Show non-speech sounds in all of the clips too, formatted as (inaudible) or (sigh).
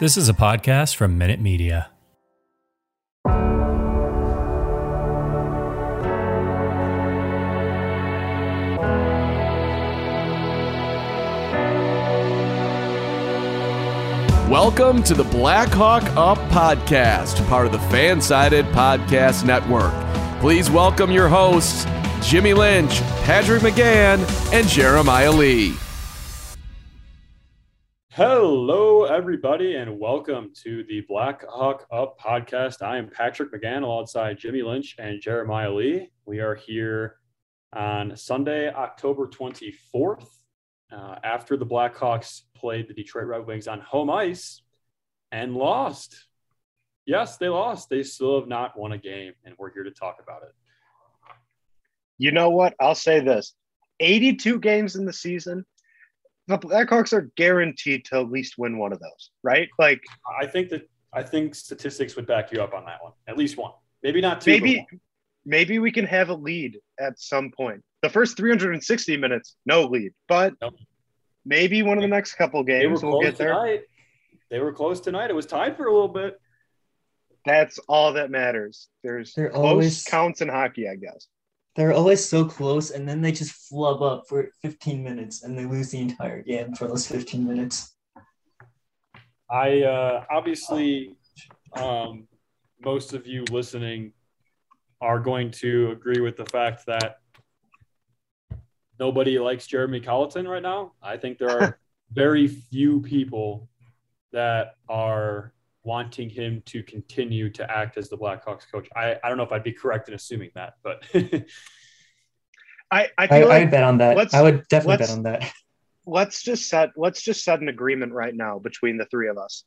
This is a podcast from Minute Media. Welcome to the Blackhawk Up Podcast, part of the Fansided Podcast Network. Please welcome your hosts, Jimmy Lynch, Patrick McGann, and Jeremiah Lee. Hello, everybody, and welcome to the Blackhawk Up podcast. I am Patrick McGann alongside Jimmy Lynch and Jeremiah Lee. We are here on Sunday, October 24th, uh, after the Blackhawks played the Detroit Red Wings on home ice and lost. Yes, they lost. They still have not won a game, and we're here to talk about it. You know what? I'll say this 82 games in the season the Blackhawks are guaranteed to at least win one of those, right? Like I think that I think statistics would back you up on that one. At least one. Maybe not two. Maybe maybe we can have a lead at some point. The first 360 minutes, no lead, but nope. maybe one of the next couple games we'll get there. Tonight. They were close tonight. It was tied for a little bit. That's all that matters. There's They're close always, counts in hockey, I guess. They're always so close, and then they just flub up for 15 minutes, and they lose the entire game for those 15 minutes. I uh, obviously, um, most of you listening are going to agree with the fact that nobody likes Jeremy Colliton right now. I think there are (laughs) very few people that are wanting him to continue to act as the Blackhawks coach. I, I don't know if I'd be correct in assuming that, but (laughs) I I, I, like I would bet on that. I would definitely bet on that. Let's just set let's just set an agreement right now between the three of us.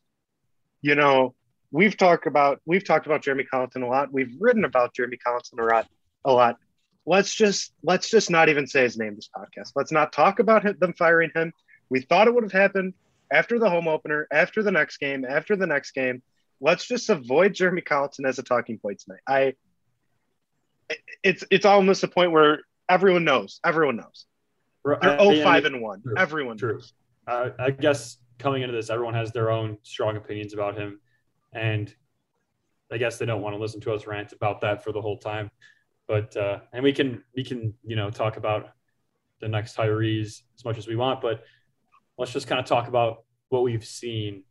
You know, we've talked about we've talked about Jeremy Colliton a lot. We've written about Jeremy Colliton a lot. A lot. Let's just let's just not even say his name this podcast. Let's not talk about him, them firing him. We thought it would have happened after the home opener, after the next game, after the next game. Let's just avoid Jeremy Colliton as a talking point tonight. I it's it's almost a point where everyone knows. Everyone knows. They're 0 5 and 1. True, everyone true. knows. Uh, I guess coming into this, everyone has their own strong opinions about him. And I guess they don't want to listen to us rant about that for the whole time. But uh, and we can we can you know talk about the next Tyrese as much as we want, but let's just kind of talk about what we've seen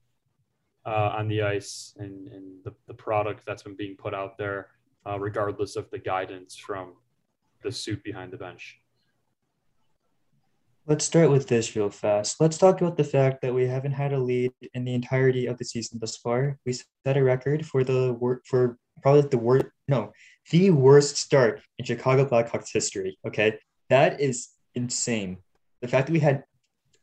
uh, on the ice and, and the, the product that's been being put out there, uh, regardless of the guidance from the suit behind the bench. Let's start with this real fast. Let's talk about the fact that we haven't had a lead in the entirety of the season thus far. We set a record for the wor- for probably the worst no the worst start in Chicago Blackhawks history. Okay, that is insane. The fact that we had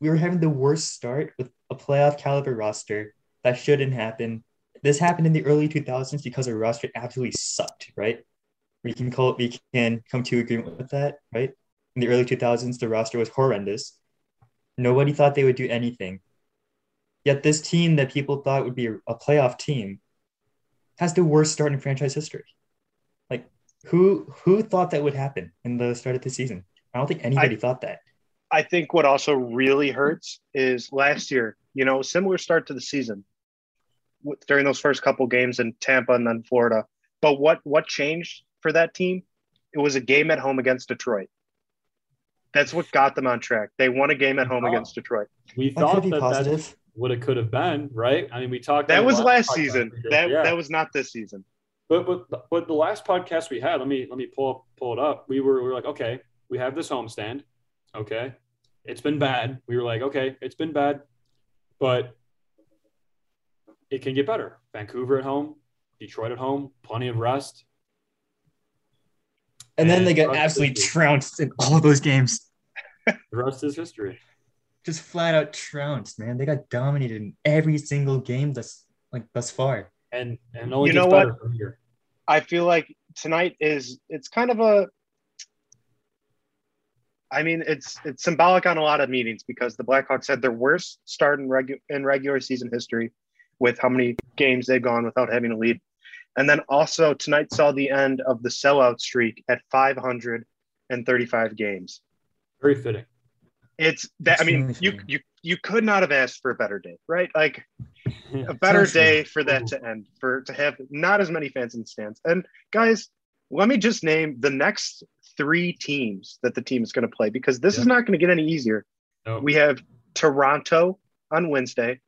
we were having the worst start with a playoff caliber roster that shouldn't happen. This happened in the early 2000s because our roster absolutely sucked, right? We can call it, we can come to agreement with that, right? In the early 2000s, the roster was horrendous. Nobody thought they would do anything. Yet this team that people thought would be a playoff team has the worst start in franchise history. Like who who thought that would happen in the start of the season? I don't think anybody I, thought that. I think what also really hurts is last year, you know, similar start to the season during those first couple games in Tampa and then Florida. But what what changed for that team? It was a game at home against Detroit. That's what got them on track. They won a game at home against Detroit. We thought that positive. that's what it could have been, right? I mean, we talked. That was last season. That yeah. that was not this season. But but but the last podcast we had, let me let me pull up, pull it up. We were we were like, okay, we have this homestand. Okay. It's been bad. We were like, okay, it's been bad, but it can get better. Vancouver at home, Detroit at home, plenty of rest. And, and then they get absolutely trounced in all of those games. the (laughs) rest is history. Just flat out trounced, man. They got dominated in every single game thus like thus far. And and only you know what? I feel like tonight is it's kind of a I mean, it's it's symbolic on a lot of meetings because the Blackhawks had their worst start in, regu- in regular season history with how many games they've gone without having a lead. And then also tonight saw the end of the sellout streak at 535 games. Very fitting. It's that I mean, you you you could not have asked for a better day, right? Like (laughs) a better Sounds day for that to end, for to have not as many fans in the stands. And guys, let me just name the next three teams that the team is going to play because this is not going to get any easier. Nope. We have Toronto on Wednesday,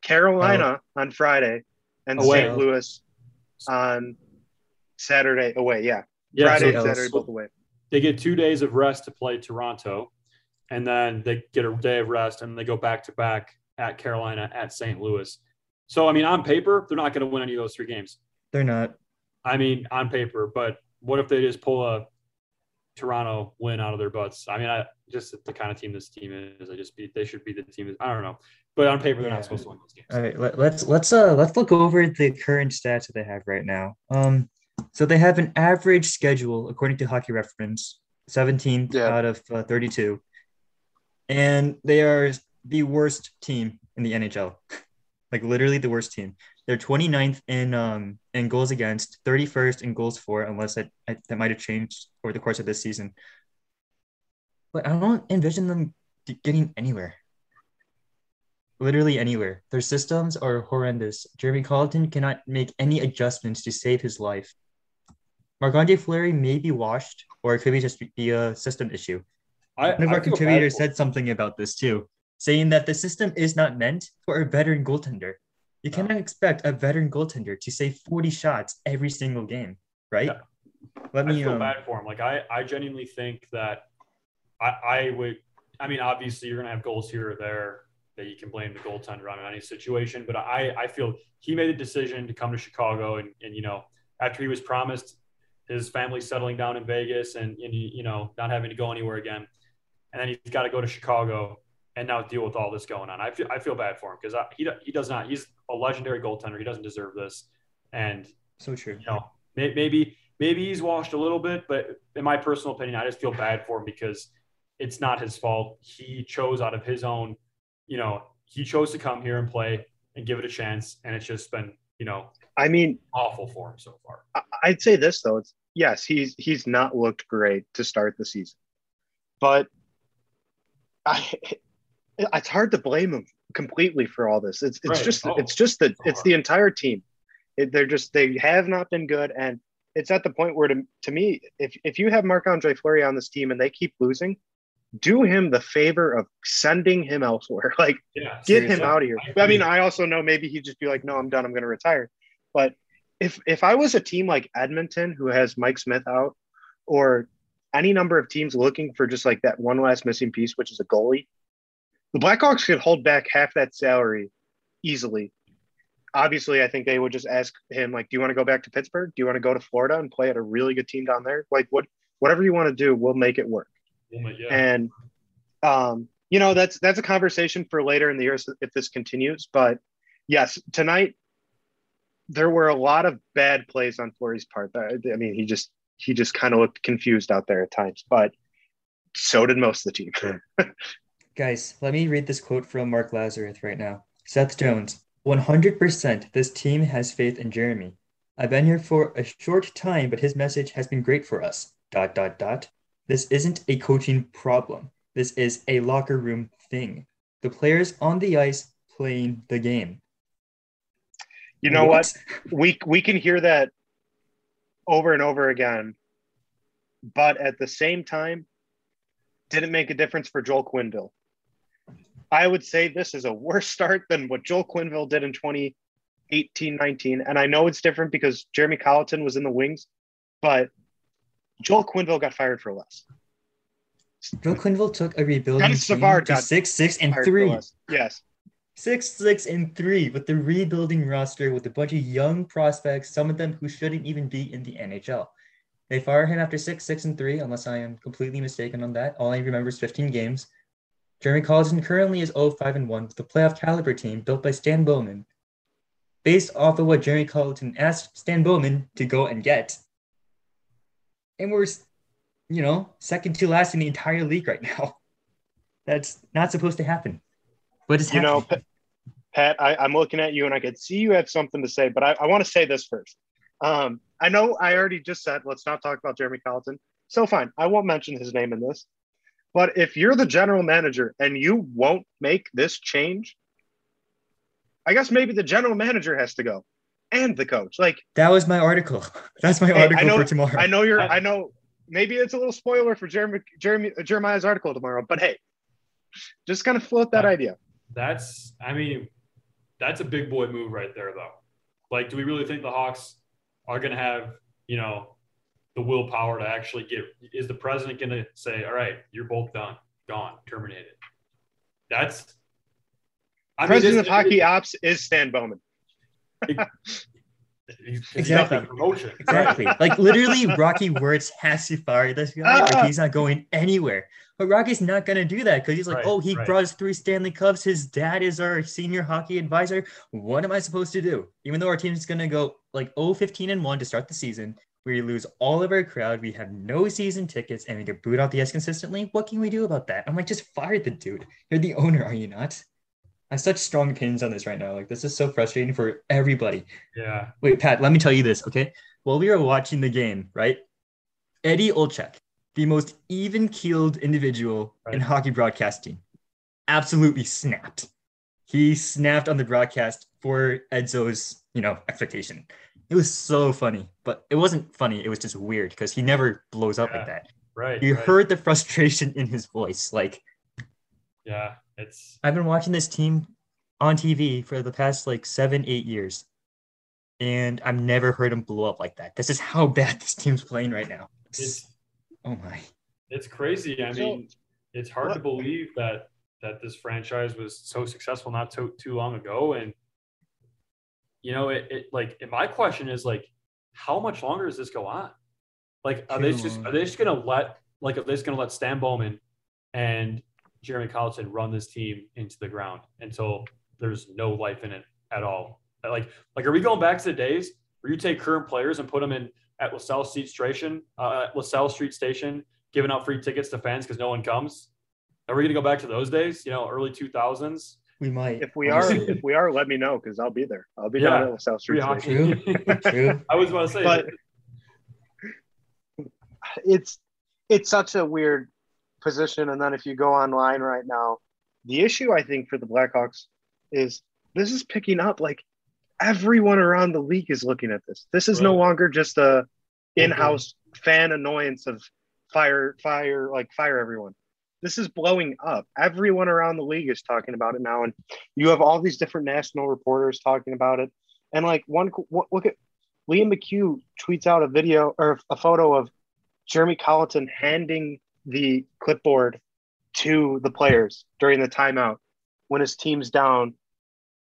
Carolina oh. on Friday, and Away. St. Louis on Saturday away. Yeah, yeah, Friday so and so- Saturday both away. they get two days of rest to play Toronto, and then they get a day of rest, and they go back to back at Carolina at St. Louis. So I mean, on paper, they're not going to win any of those three games. They're not. I mean, on paper, but what if they just pull a Toronto win out of their butts? I mean, I just the kind of team this team is. I just be they should be the team. I don't know, but on paper, they're Yeah. not supposed to win those games. All right, let, let's let's uh let's look over the current stats that they have right now. Um, so they have an average schedule according to Hockey Reference, 17th Yeah. out of uh, 32, and they are the worst team in the NHL, (laughs) like literally the worst team. They're 29th in um in goals against, 31st in goals for, unless that that might have changed over the course of this season. But I don't envision them getting anywhere literally anywhere. Their systems are horrendous. Jeremy Colliton cannot make any adjustments to save his life. Marc-Andre Fleury may be washed, or it could be just be a system issue. I, One of I our contributors said something about this too, saying that the system is not meant for a veteran goaltender. You No. cannot expect a veteran goaltender to save 40 shots every single game, right? Yeah. Let I me feel um, bad for him. Like I, I genuinely think that I, I would. I mean, obviously, you're gonna have goals here or there that you can blame the goaltender on in any situation. But I, I feel he made a decision to come to Chicago, and, and you know, after he was promised his family settling down in Vegas and, and you know not having to go anywhere again, and then he's got to go to Chicago and now deal with all this going on. I feel I feel bad for him because he he does not. He's a legendary goaltender. He doesn't deserve this, and so true. you know, may- maybe maybe he's washed a little bit, but in my personal opinion, I just feel bad for him because it's not his fault. He chose out of his own, you know, he chose to come here and play and give it a chance, and it's just been, you know, I mean, awful for him so far. I- I'd say this though. It's yes, he's he's not looked great to start the season, but I (laughs) it's hard to blame him completely for all this. It's it's Right. just Oh. it's just the it's the entire team. It, they're just they have not been good, and it's at the point where to, to me, if if you have Marc Andre Fleury on this team and they keep losing, do him the favor of sending him elsewhere. (laughs) Like Yeah, get him out of here. I I mean. I also know maybe he'd just be like, no, I'm done. I'm going to retire. But if if I was a team like Edmonton who has Mike Smith out, or any number of teams looking for just like that one last missing piece, which is a goalie, the Blackhawks could hold back half that salary easily. Obviously, I think they would just ask him like, "Do you want to go back to Pittsburgh? Do you want to go to Florida and play at a really good team down there? Like, what whatever you want to do, we'll make it work." Yeah. and um, you know that's that's a conversation for later in the year if this continues. But yes, tonight there were a lot of bad plays on Fleury's part. I I mean, he just he just kind of looked confused out there at times, but so did most of the team. (laughs) Guys, let me read this quote from Mark Lazerus right now. Seth Jones, 100% this team has faith in Jeremy. I've been here for a short time, but his message has been great for us. Dot, dot, dot. This isn't a coaching problem. This is a locker room thing. The players on the ice playing the game. You know what? (laughs) We we can hear that over and over again, but at the same time, didn't make a difference for Joel Quenneville. I would say this is a worse start than what Joel Quenneville did in 2018 19. And I know it's different because Jeremy Colliton was in the wings, but Joel Quenneville got fired for less. Joel Quenneville took a rebuilding Dennis team Savard to six, six, and three. Yes. Six, six, and three with the rebuilding roster with a bunch of young prospects, some of them who shouldn't even be in the NHL. They fire him after six, six, and three, unless I am completely mistaken on that. All I remember is 15 games. Jeremy Colliton currently is 0 5 and 1 with a playoff caliber team built by Stan Bowman, based off of what Jeremy Colliton asked Stan Bowman to go and get. And we're, you know, second to last in the entire league right now. (laughs) That's not supposed to happen. But it's You know. Pat, I, I'm looking at you and I could see you have something to say, but I, I want to say this first. Um, I know I already just said let's not talk about Jeremy Colliton. So fine, I won't mention his name in this. But if you're the general manager and you won't make this change, I guess maybe the general manager has to go and the coach. Like That was my article. (laughs) That's my Hey, I article know- for tomorrow. I know you're I- I know maybe it's a little spoiler for Jeremy Jeremy Jeremiah's article tomorrow, but hey, just kind of float that Yeah. idea. That's, I mean, that's a big boy move right there, though. Like, do we really think the Hawks are going to have, you know, the willpower to actually get? Is the president going to say, "All right, you're both done, gone, terminated"? That's. I President this- of hockey ops is Stan Bowman. He's, he's Exactly. promotion. Exactly. like literally, Rocky Wirtz has to fire this guy, or Ah. he's not going anywhere. But Rocky's not gonna do that because he's like, Right, oh, he right. brought us three Stanley Cups. His dad is our senior hockey advisor. What am I supposed to do? Even though our team is gonna go like 0 15 and 1 to start the season, we lose all of our crowd, we have no season tickets, and we get booed off the ice consistently. What can we do about that? I'm like, just fire the dude. You're the owner, are you not? I have such strong opinions on this right now. Like, this is so frustrating for everybody. Yeah. Wait, Pat, let me tell you this, okay? While we were watching the game, right? Eddie Olczyk, the most even keeled individual in hockey broadcasting, absolutely snapped. He snapped on the broadcast for Edzo's, you know, expectation. It was so funny, but it wasn't funny. It was just weird because he never blows up Yeah. like that. Right. You right. heard the frustration in his voice. Like, Yeah. It's I've been watching this team on TV for the past like seven, eight years, and I've never heard him blow up like that. This is how (laughs) bad this team's playing right now. it's oh my. it's crazy. I So- mean, it's hard to believe that that this franchise was so successful not too too long ago. And you know, it, it like and my question is like, how much longer does this go on? Like, are they just long. are they just gonna let like are they just gonna let Stan Bowman and Jeremy Colliton run this team into the ground until there's no life in it at all? Like, like are we going back to the days where you take current players and put them in at LaSalle Street Station, uh, LaSalle Street Station, giving out free tickets to fans because no one comes? Are we to go back to those days? You know, early 2000s? We might. If we are if we are, let me know because I'll be there. I'll be Yeah. down at South Street Station. hockey. True. (laughs) I was about to say, But- it's it's such a weird position. And then if you go online right now, the issue I think for the Blackhawks is this is picking up. Like everyone around the league is looking at this. This is no longer just a mm-hmm. in-house fan annoyance of fire, fire, like fire everyone. This is blowing up. Everyone around the league is talking about it now, and you have all these different national reporters talking about it. And like one, look at Liam McHugh tweets out a video or a photo of Jeremy Colliton handing the clipboard to the players during the timeout when his team's down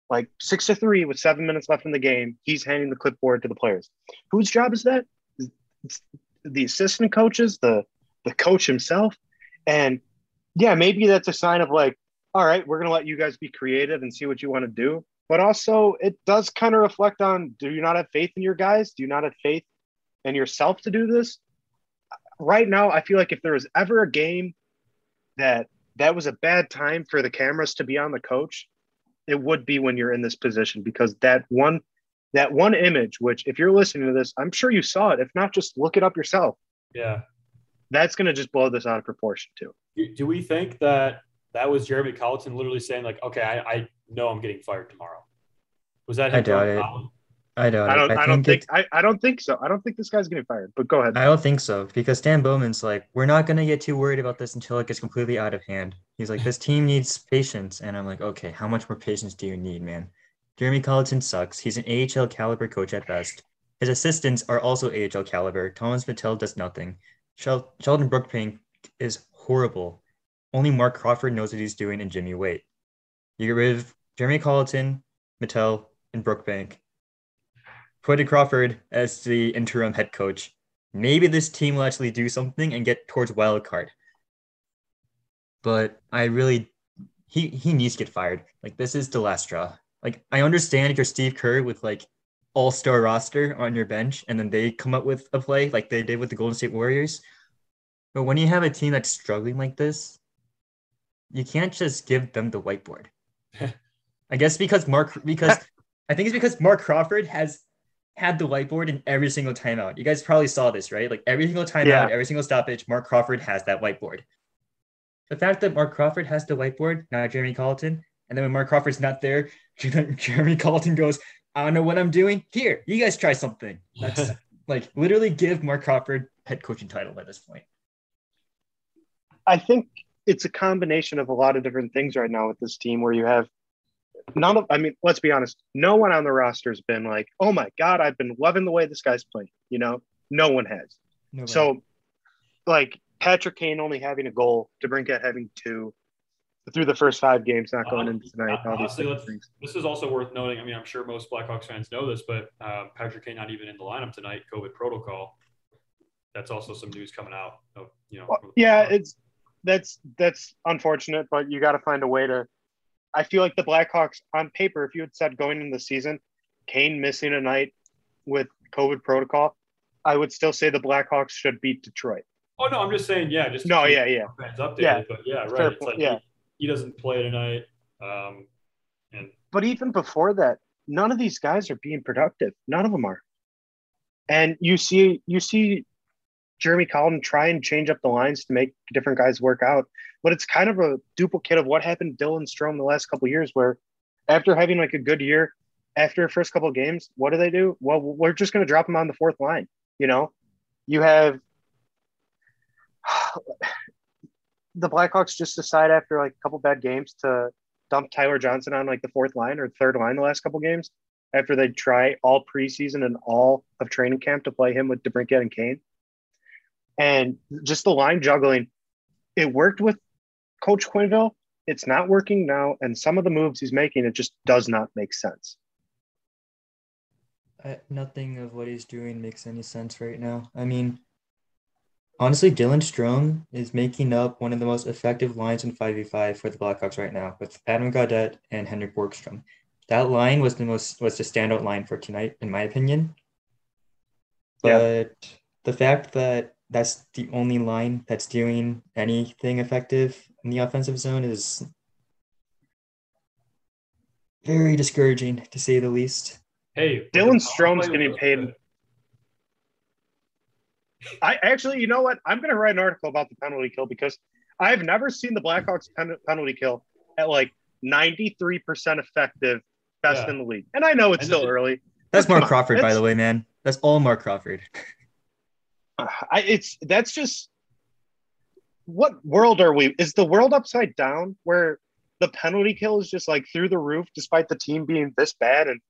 like six to three with seven minutes left in the game. He's handing the clipboard to the players. Whose job is that? It's the assistant coaches, the the coach himself. And yeah, maybe that's a sign of like, all right, we're gonna let you guys be creative and see what you want to do. But also it does kind of reflect on do you not have faith in your guys? Do you not have faith in yourself to do this? Right now, I feel like if there was ever a game that that was a bad time for the cameras to be on the coach, it would be when you're in this position because that one that one image, which if you're listening to this, I'm sure you saw it. If not, just look it up yourself. yeah. That's gonna just blow this out of proportion too. Do, do we think that that was Jeremy Colliton literally saying like, okay, I, I know I'm getting fired tomorrow? Was that I doubt it. the? I don't. I don't. I, don't think. it's- I, I don't think so. I don't think this guy's getting fired. But go ahead. I don't think so because Dan Bowman's like, we're not gonna get too worried about this until it gets completely out of hand. He's like, this team needs patience, and I'm like, okay, how much more patience do you need, man? Jeremy Colliton sucks. He's an AHL caliber coach at best. His assistants are also AHL caliber. Tomas Mitell does nothing. Shel- Sheldon Brookbank is horrible. Only Marc Crawford knows what he's doing, and Jimmy Waite. You get rid of Jeremy Colliton, Mitell, and Brookbank. Put Crawford as the interim head coach. Maybe this team will actually do something and get towards wild card. But I really, he he needs to get fired. Like this is the last straw. Like I understand if you're Steve Kerr with like all star roster on your bench, and then they come up with a play like they did with the Golden State Warriors. But when you have a team that's struggling like this, you can't just give them the whiteboard. (laughs) I guess because Marc because I think it's because Marc Crawford has had the whiteboard in every single timeout. You guys probably saw this, right? Like every single timeout, Yeah. every single stoppage, Marc Crawford has that whiteboard. The fact that Marc Crawford has the whiteboard, not Jeremy Colliton, And then when Marc Crawford's not there, (laughs) Jeremy Colliton goes, I don't know what I'm doing. Here, you guys try something. That's (laughs) like literally give Marc Crawford head coaching title by this point. I think it's a combination of a lot of different things right now with this team where you have none of I mean, let's be honest, no one on the roster has been like, oh my God, I've been loving the way this guy's playing. You know, no one has. Nobody. So like Patrick Kane only having a goal, DeBrincat having two through the first five games, not going into tonight. all these Honestly, different let's, this is also worth noting. I mean, I'm sure most Blackhawks fans know this, but uh, Patrick Kane not even in the lineup tonight. COVID protocol. That's also some news coming out. Of, you know, Well, yeah, it's that's that's unfortunate, but you got to find a way to. I feel like the Blackhawks on paper, if you had said going into the season, Kane missing a night with COVID protocol, I would still say the Blackhawks should beat Detroit. Oh no, I'm just saying. Yeah, just No, yeah, yeah. Fans updated, Yeah. but yeah, right. Fair it's point, like yeah. he, he doesn't play tonight. Um, and But even before that, none of these guys are being productive. None of them are. And you see, you see Jeremy Collin try and change up the lines to make different guys work out. But it's kind of a duplicate of what happened Dylan Strome the last couple years, where after having like a good year, after the first couple of games, what do they do? Well, we're just going to drop him on the fourth line. You know, you have (sighs) the Blackhawks just decide after like a couple bad games to dump Tyler Johnson on like the fourth line or third line the last couple games after they try all preseason and all of training camp to play him with DeBrincat and Kane. And just the line juggling, it worked with Coach Quenneville. It's not working now. And some of the moves he's making, it just does not make sense. I, nothing of what he's doing makes any sense right now. I mean, honestly, Dylan Strome is making up one of the most effective lines in 5v5 for the Blackhawks right now with Adam Gaudette and Henrik Borgstrom. That line was the most was the standout line for tonight, in my opinion. Yeah. But the fact that that's the only line that's doing anything effective in the offensive zone is very discouraging to say the least. hey, Dylan the Strome's getting paid- I actually, you know what? I'm going to write an article about the penalty kill because I've never seen the Blackhawks pen- penalty kill at like 93% effective, best Yeah. in the league. And I know it's And still it- early. That's Marc Crawford, by the way, man. That's all Marc Crawford. (laughs) I, it's that's just what world are we? Is the world upside down where the penalty kill is just like through the roof, despite the team being this bad? And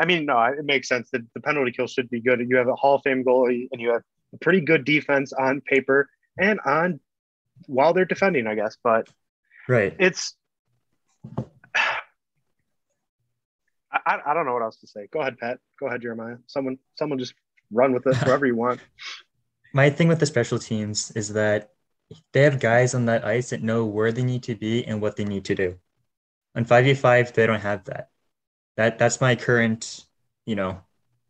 I mean, no, it makes sense that the penalty kill should be good. You have a Hall of Fame goalie, and you have a pretty good defense on paper and on while they're defending, I guess. But Right. it's (sighs) I, I- don't know what else to say. Go ahead, Pat. Go ahead, Jeremiah. Someone, someone, just run with it wherever you want. (laughs) (laughs) My thing with the special teams is that they have guys on that ice that know where they need to be and what they need to do. On 5v5, they don't have that. That that's my current, you know,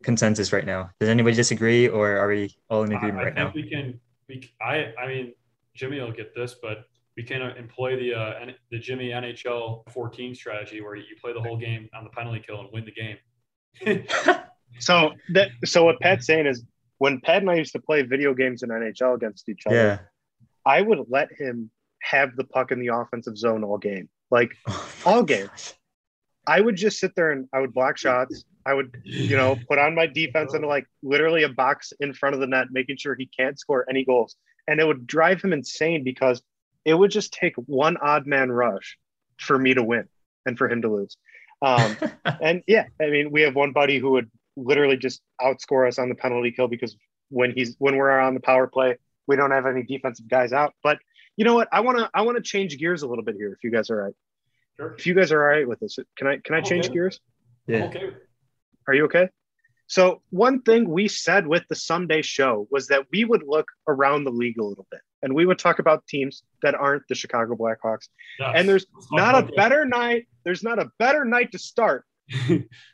consensus right now. Does anybody disagree or are we all in agreement I, I right think now? we can. We, I I mean, Jimmy will get this, but we can uh, employ the uh, N- the Jimmy NHL 14 strategy where you play the whole game on the penalty kill and win the game. (laughs) So that so what Pat's saying is when Pat and I used to play video games in NHL against each other, Yeah. I would let him have the puck in the offensive zone all game. Like (laughs) all game. I would just sit there and I would block shots. I would, you know, put on my defense into like literally a box in front of the net, making sure he can't score any goals. And it would drive him insane because it would just take one odd man rush for me to win and for him to lose. Um, (laughs) and yeah, I mean, we have one buddy who would literally just outscore us on the penalty kill because when he's when we're on the power play, we don't have any defensive guys out. But you know what? I want to I want to change gears a little bit here. If you guys are all right, Sure. if you guys are all right with this, can I can I I'm change okay. gears? I'm yeah. okay. Are you okay? So one thing we said with the Sunday show was that we would look around the league a little bit, and we would talk about teams that aren't the Chicago Blackhawks. Yes. And there's Not a better night. There's not a better night to start (laughs)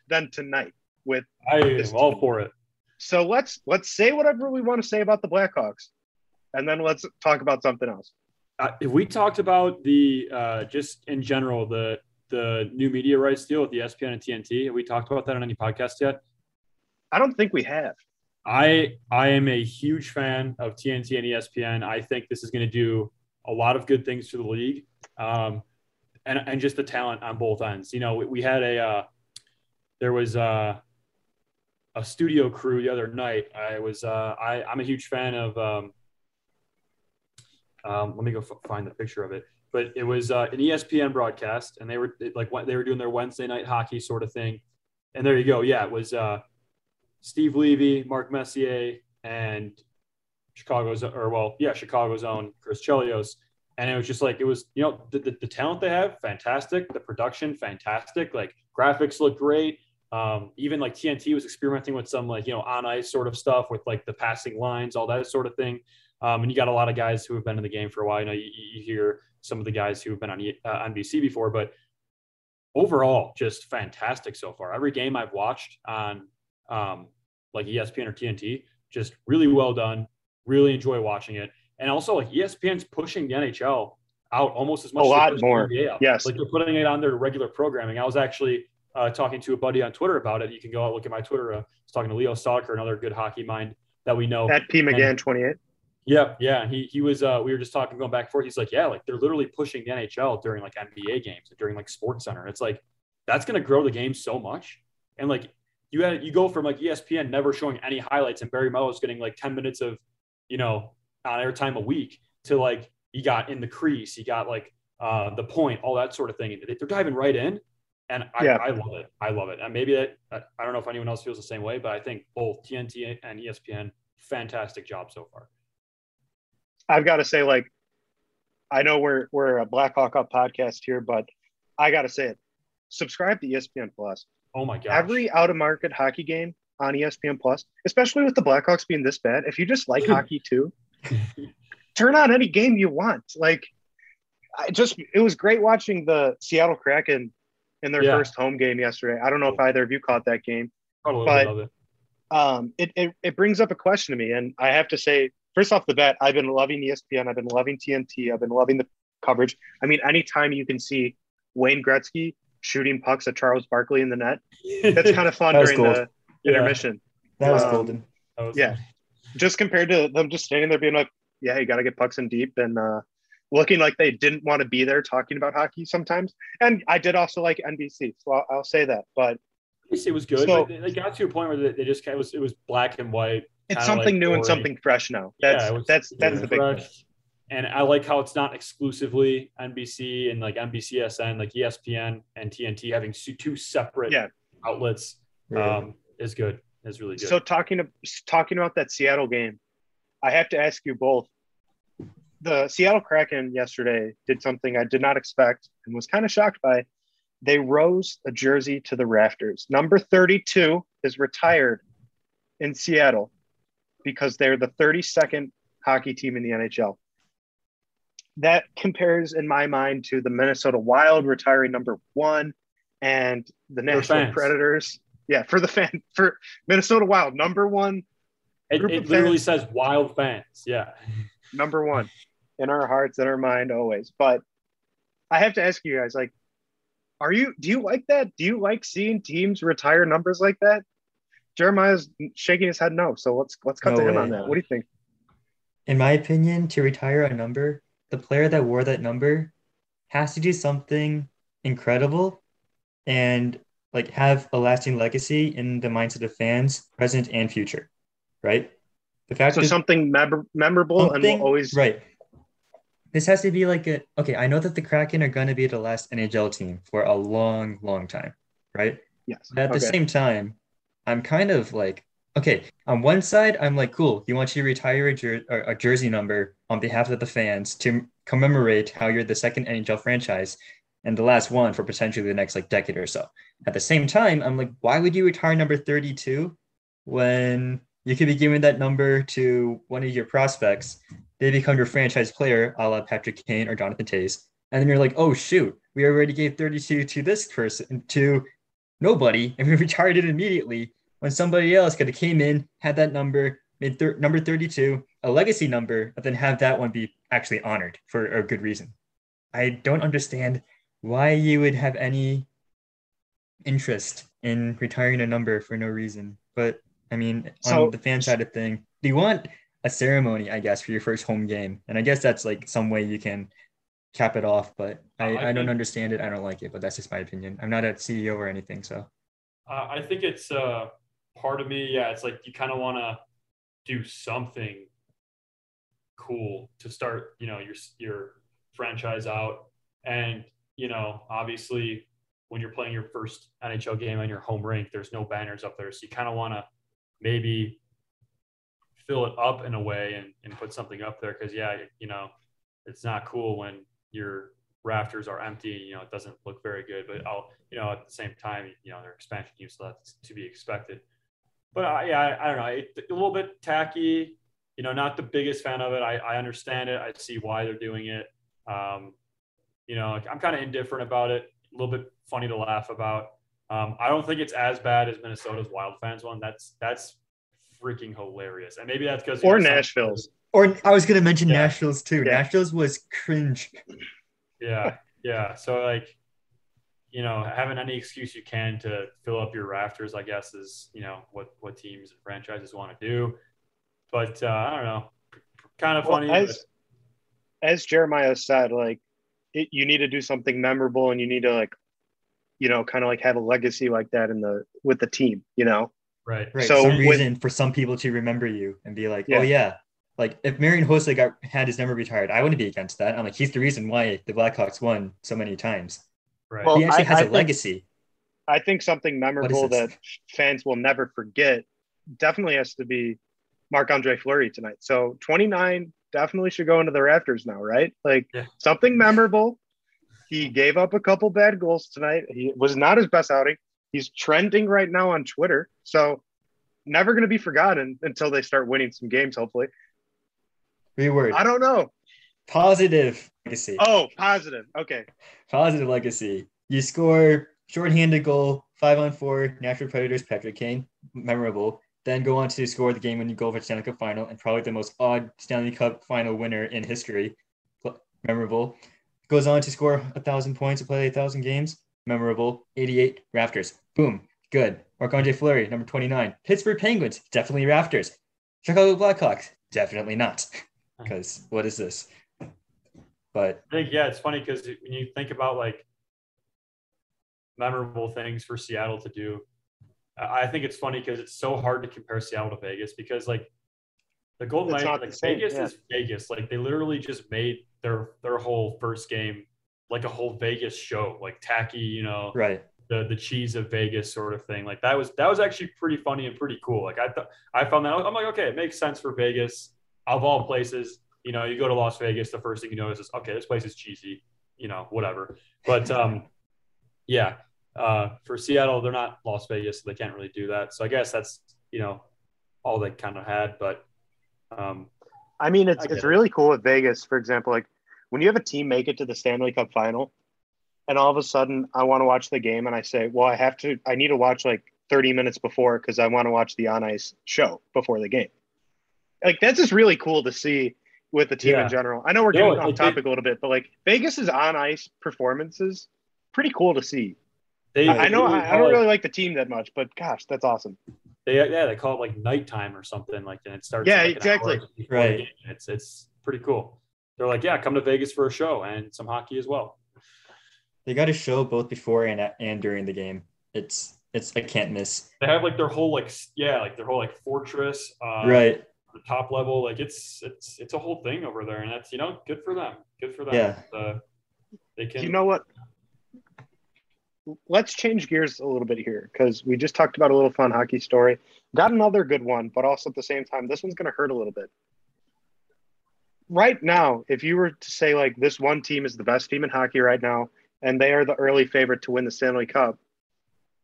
than tonight with I am all for it. So let's let's say whatever we want to say about the Blackhawks, and then let's talk about something else. Uh, if we talked about the uh, just in general the the new media rights deal with the ESPN and TNT, have we talked about that on any podcast yet? I don't think we have. I I am a huge fan of TNT and ESPN. I think this is going to do a lot of good things for the league. Um, and and just the talent on both ends. You know, we, we had a uh, there was uh, a studio crew the other night. I was uh, I I'm a huge fan of. Um, um, let me go f- find the picture of it. But it was uh, an ESPN broadcast, and they were like they were doing their Wednesday night hockey sort of thing. And there you go. Yeah, it was uh, Steve Levy, Mark Messier, and Chicago's or well, yeah, Chicago's own Chris Chelios. And it was just like it was, you know, the, the, the talent they have, fantastic. The production, fantastic. Like graphics look great. Um, even like TNT was experimenting with some like you know on ice sort of stuff with like the passing lines, all that sort of thing. Um, and you got a lot of guys who have been in the game for a while. You know, you, you hear some of the guys who have been on uh, NBC before, but overall, just fantastic so far. Every game I've watched on um, like ESPN or TNT, just really well done. Really enjoy watching it. And also, like ESPN's pushing the NHL out almost as much. A lot more. Yes. like they're putting it on their regular programming. I was actually uh, talking to a buddy on Twitter about it. You can go out look at my Twitter. Uh, I was talking to Leo Stalker, another good hockey mind that we know. At P McGann 28. Yeah, yeah. He he was. Uh, we were just talking, going back and forth. He's like, yeah, like they're literally pushing the NHL during like NBA games and during like Sports Center. It's like that's going to grow the game so much. And like you had, you go from like ESPN never showing any highlights and Barry Melrose getting like ten minutes of, you know, on air time a week to like you got in the crease, you got like uh, the point, all that sort of thing. And they're diving right in, and I, Yeah. I love it. I love it. And maybe that I I don't know if anyone else feels the same way, but I think both TNT and ESPN, fantastic job so far. I've got to say, like, I know we're we're a Blackhawk Up podcast here, but I got to say it. Subscribe to ESPN Plus. Oh my god! Every out of market hockey game on ESPN Plus, especially with the Blackhawks being this bad. If you just like (laughs) hockey too, turn on any game you want. Like, I just it was great watching the Seattle Kraken in their Yeah. first home game yesterday. I don't know if either of you caught that game. Caught but- bit it. um, it, it, it brings up a question to me. And I have to say, first off the bat, I've been loving ESPN. I've been loving TNT. I've been loving the coverage. I mean, anytime you can see Wayne Gretzky shooting pucks at Charles Barkley in the net, that's (laughs) kind of fun during gold. the Yeah. intermission. That was Um, golden. That was- Yeah. Just compared to them just standing there being like, yeah, you got to get pucks in deep and uh, looking like they didn't want to be there talking about hockey sometimes. And I did also like NBC, so I'll, I'll say that. But It was good. So- they got to a point where they, they just kind of was it was black and white. it's something like new and something fresh now. Yeah, That's it was- that's that's Yeah. the big thing. And I like how it's not exclusively NBC and like NBCSN, like ESPN and TNT having two separate Yeah. outlets Yeah. um, is good. Is really good. So talking talking about that Seattle game, I have to ask you both. The Seattle Kraken yesterday did something I did not expect and was kind of shocked by. They rose a jersey to the rafters. Number 32 is retired in Seattle because they're the 32nd hockey team in the NHL. That compares in my mind to the Minnesota Wild retiring number 1 and the Nashville. Predators. Yeah, for the fan (laughs) for Minnesota Wild, number one, it, it literally fans- says wild fans. Yeah. number one in our hearts and our mind always. But I have to ask you guys, like, are you do you like that? Do you like seeing teams retire numbers like that? Jeremiah's shaking his head no. So let's let's cut No to him way. on that. What do you think? In my opinion, to retire a number, the player that wore that number has to do something incredible and like have a lasting legacy in the minds of the fans, present and future. Right? The fact So is something mem- memorable and will always right. This has to be like a okay. I know that the Kraken are going to be the last NHL team for a long, long time, right? yes. But at the same time, I'm kind of like, okay, on one side, I'm like, cool, you want you to retire a, jer- or a jersey number on behalf of the fans to commemorate how you're the second NHL franchise and the last one for potentially the next like decade or so. At the same time, I'm like, why would you retire number 32 when you could be giving that number to one of your prospects? They become your franchise player, a la Patrick Kane or Jonathan Toews. And then you're like, oh shoot, we already gave 32 to this person, to nobody, (laughs) and we retired it immediately when somebody else could have came in, had that number, made thir- number 32, a legacy number, but then have that one be actually honored for a good reason. I don't understand why you would have any interest in retiring a number for no reason. But I mean, So- on the fan side of thing, do you want a ceremony, I guess, for your first home game? And I guess that's like some way you can cap it off, but I, I I, don't understand it. I don't like it, but that's just my opinion. I'm not a CEO or anything, so Uh, I think it's uh, part of me. Yeah, it's like you kind of want to do something cool to start, you know, your your franchise out, and you know, obviously, when you're playing your first NHL game on your home rink, there's no banners up there, so you kind of want to maybe fill it up in a way and, and put something up there because yeah, you know, it's not cool when your rafters are empty and you know it doesn't look very good. But I'll you know at the same time you know they're expansion teams, so that's to be expected. But I, yeah, I, I don't know, it, a little bit tacky. You know, not the biggest fan of it. I, I understand it. I see why they're doing it. Um, you know, I'm kind of indifferent about it. A little bit funny to laugh about. Um, I don't think it's as bad as Minnesota's Wild fans one. That's that's freaking hilarious, and maybe that's because Or Nashville's. or I was gonna mention Yeah. Nashville's too. Yeah. Nashville's was cringe. Yeah, (laughs) yeah. So like, you know, having any excuse you can to fill up your rafters, I guess, is you know what what teams and franchises want to do. But uh, I don't know, kind of Well, funny. as as Jeremiah said, like it, you need to do something memorable, and you need to like, you know, kind of like have a legacy like that in the with the team. You know, but, right, Right. So some with- reason for some people to remember you and be like, oh, Yeah. oh yeah. Like if Marian Hossa got had his number retired, I wouldn't be against that. I'm like, he's the reason why the Blackhawks won so many times. right. Well, he actually I- has I a think- legacy. I think something memorable that fans will never forget definitely has to be Marc Andre Fleury tonight. So 29 definitely should go into the rafters now, right? Like Yeah. something memorable. He gave up a couple bad goals tonight. He was not his best outing. He's trending right now on Twitter. So never going to be forgotten until they start winning some games, hopefully. Reword. I don't know. Positive legacy. Oh, positive. Okay. Positive legacy. You score shorthanded goal, five on four, natural Predators, Patrick Kane, memorable. Then go on to score the game winning goal for the Stanley Cup final and probably the most odd Stanley Cup final winner in history. Memorable. Goes on to score a thousand points to play a thousand games. Memorable. 88 Rafters. Boom. Good. Marc Andre Fleury, number 29. Pittsburgh Penguins, definitely Rafters. Chicago Blackhawks, definitely not. (laughs) Because what is this? But I think yeah, it's funny because when you think about like memorable things for Seattle to do, I I think it's funny because it's so hard to compare Seattle to Vegas because like the Golden It's Knights, like Vegas yeah. is Vegas. Like they literally just made their their whole first game like a whole Vegas show, like tacky, you know, right. the the cheese of Vegas sort of thing. Like that was that was actually pretty funny and pretty cool. Like I thought I found that I'm like, okay, it makes sense for Vegas. Of all places, you know, you go to Las Vegas, the first thing you notice is okay, this place is cheesy, you know, whatever. But (laughs) um yeah, uh for Seattle, they're not Las Vegas, so they can't really do that. So I guess that's you know all they kind of had. But um I mean, it's I get it's it. really cool with Vegas, for example. Like when you have a team make it to the Stanley Cup final, and all of a sudden I want to watch the game, and I say, well, I have to, I need to watch like 30 minutes before because I want to watch the on ice show before the game. Like that's just really cool to see with the team Yeah. in general. I know we're No, getting it- off topic a little bit, but like Vegas's on ice performances, pretty cool to see. they I know they I, I don't it- really like the team that much, but gosh, that's awesome. they yeah they call it like nighttime or something like and it starts Yeah, like, exactly. hour before the Right. it's it's pretty cool they're like yeah come to vegas for a show and some hockey as well They got a show both before and and during the game. It's it's I can't miss. they have like their whole like yeah like their whole like fortress uh right. the top level like it's it's it's a whole thing over there and that's you know good for them good for them Yeah. uh, they can you know what? Let's change gears a little bit here because we just talked about a little fun hockey story. Got another good one, but also at the same time, this one's going to hurt a little bit. Right now, if you were to say like this one team is the best team in hockey right now, and they are the early favorite to win the Stanley Cup,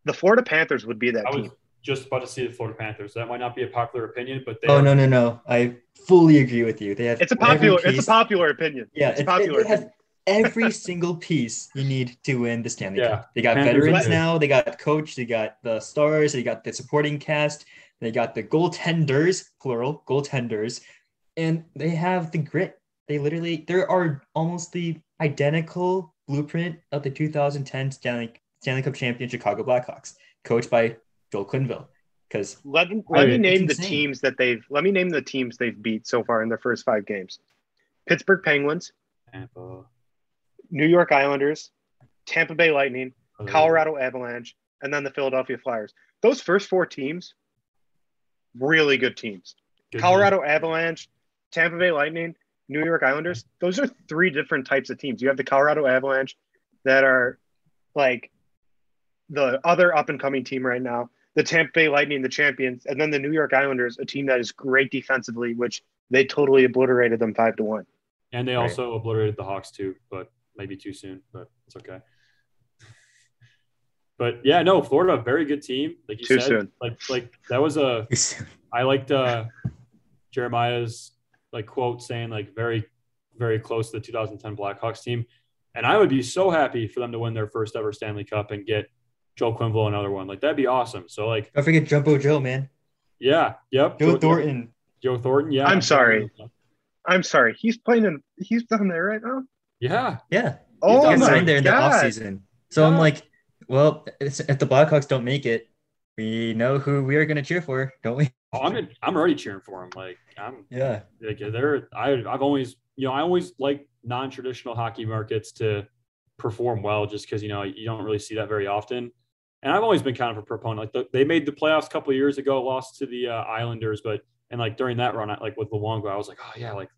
the Florida Panthers would be that i was just about to see the florida panthers that might not be a popular opinion but they Oh are- no no no! I fully agree with you. They have It's a popular. It's a popular opinion. yeah. it's it's- popular. They have opinion. every (laughs) single piece you need to win the Stanley Yeah. Cup. They got Panthers veterans do. now. They got coach. They got the stars. They got the supporting cast. They got the goaltenders, plural goaltenders, and they have the grit. They literally there are almost the identical blueprint of the 2010 Stanley Stanley Cup champion Chicago Blackhawks, coached by Joel Quenneville. Because Let, let Right. me name the teams that they've. Let me name the teams they've beat so far in their first five games. Pittsburgh Penguins, Tampa. New York Islanders, Tampa Bay Lightning, oh, Colorado Avalanche, and then the Philadelphia Flyers. Those first four teams, really good teams. Good Colorado Avalanche, Tampa Bay Lightning, New York Islanders. Those are three different types of teams. You have the Colorado Avalanche that are like the other up and coming team right now, the Tampa Bay Lightning, the champions, and then the New York Islanders, a team that is great defensively, which they totally obliterated them five to one. And they Right. also obliterated the Hawks too, but maybe too soon, but it's okay. (laughs) But yeah, no, Florida, very good team. Like you Too said, soon. like like that was a I liked uh Jeremiah's like quote saying like very, very close to the 2010 Blackhawks team. And I would be so happy for them to win their first ever Stanley Cup and get Joe Quenneville another one. Like that'd be awesome. So like, Don't forget Jumbo Joe, man. yeah, yep. Joe Thornton. Joe Thornton, yeah. I'm sorry. I'm sorry. He's playing in he's down there right now. Yeah. Yeah. Oh got done my signed there in the God. offseason. So I'm like, well, if the Blackhawks don't make it, we know who we are going to cheer for, don't we? Oh, I'm in, I'm already cheering for him. Like I'm Yeah. like they're I I've always you know I always like non-traditional hockey markets to perform well just because you know you don't really see that very often. And I've always been kind of a proponent. Like the, they made the playoffs a couple of years ago, lost to the uh, Islanders, but and like during that run, I, like with Luongo, I was like, oh yeah, like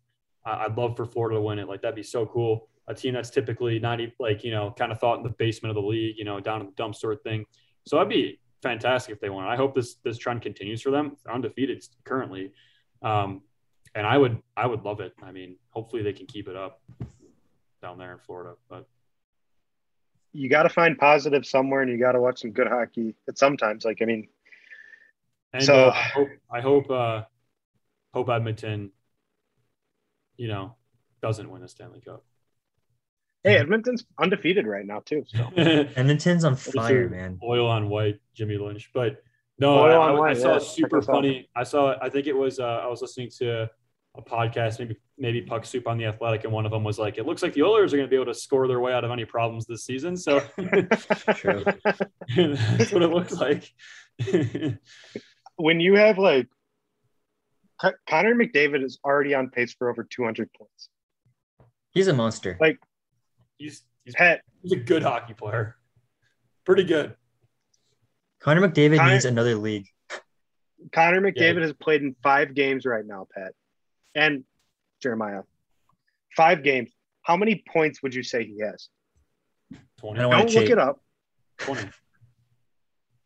I, I'd love for Florida to win it. Like that'd be so cool. A team that's typically not even like you know kind of thought in the basement of the league, you know, down in the dump sort of thing. So I'd be fantastic if they won. I hope this this trend continues for them. They're undefeated currently, um, and I would I would love it. I mean, hopefully they can keep it up down there in Florida. But You got to find positive somewhere, and you got to watch some good hockey. But sometimes, like I mean, and So- uh, I hope I hope uh, hope Edmonton, you know, doesn't win a Stanley Cup. Hey, Edmonton's undefeated right now too. So (laughs) Edmonton's on fire, man. Oil on Whyte, Jimmy Lynch. But no, Oil I, on I- I saw yeah, a super funny. I saw. I think it was. Uh, I was listening to a podcast, maybe maybe Puck Soup on the Athletic, and one of them was like, "It looks like the Oilers are going to be able to score their way out of any problems this season." So (laughs) (laughs) that's what it looks like. when you have like Connor McDavid is already on pace for over 200 points. He's a monster. Like- he's he's, Pat, he's a good hockey player. Pretty good. Connor McDavid Connor- needs another league. Connor McDavid has played in five games right now, Pat, and Jeremiah. Five games. How many points would you say he has? 20. I don't Don't look cheat. it up. 20.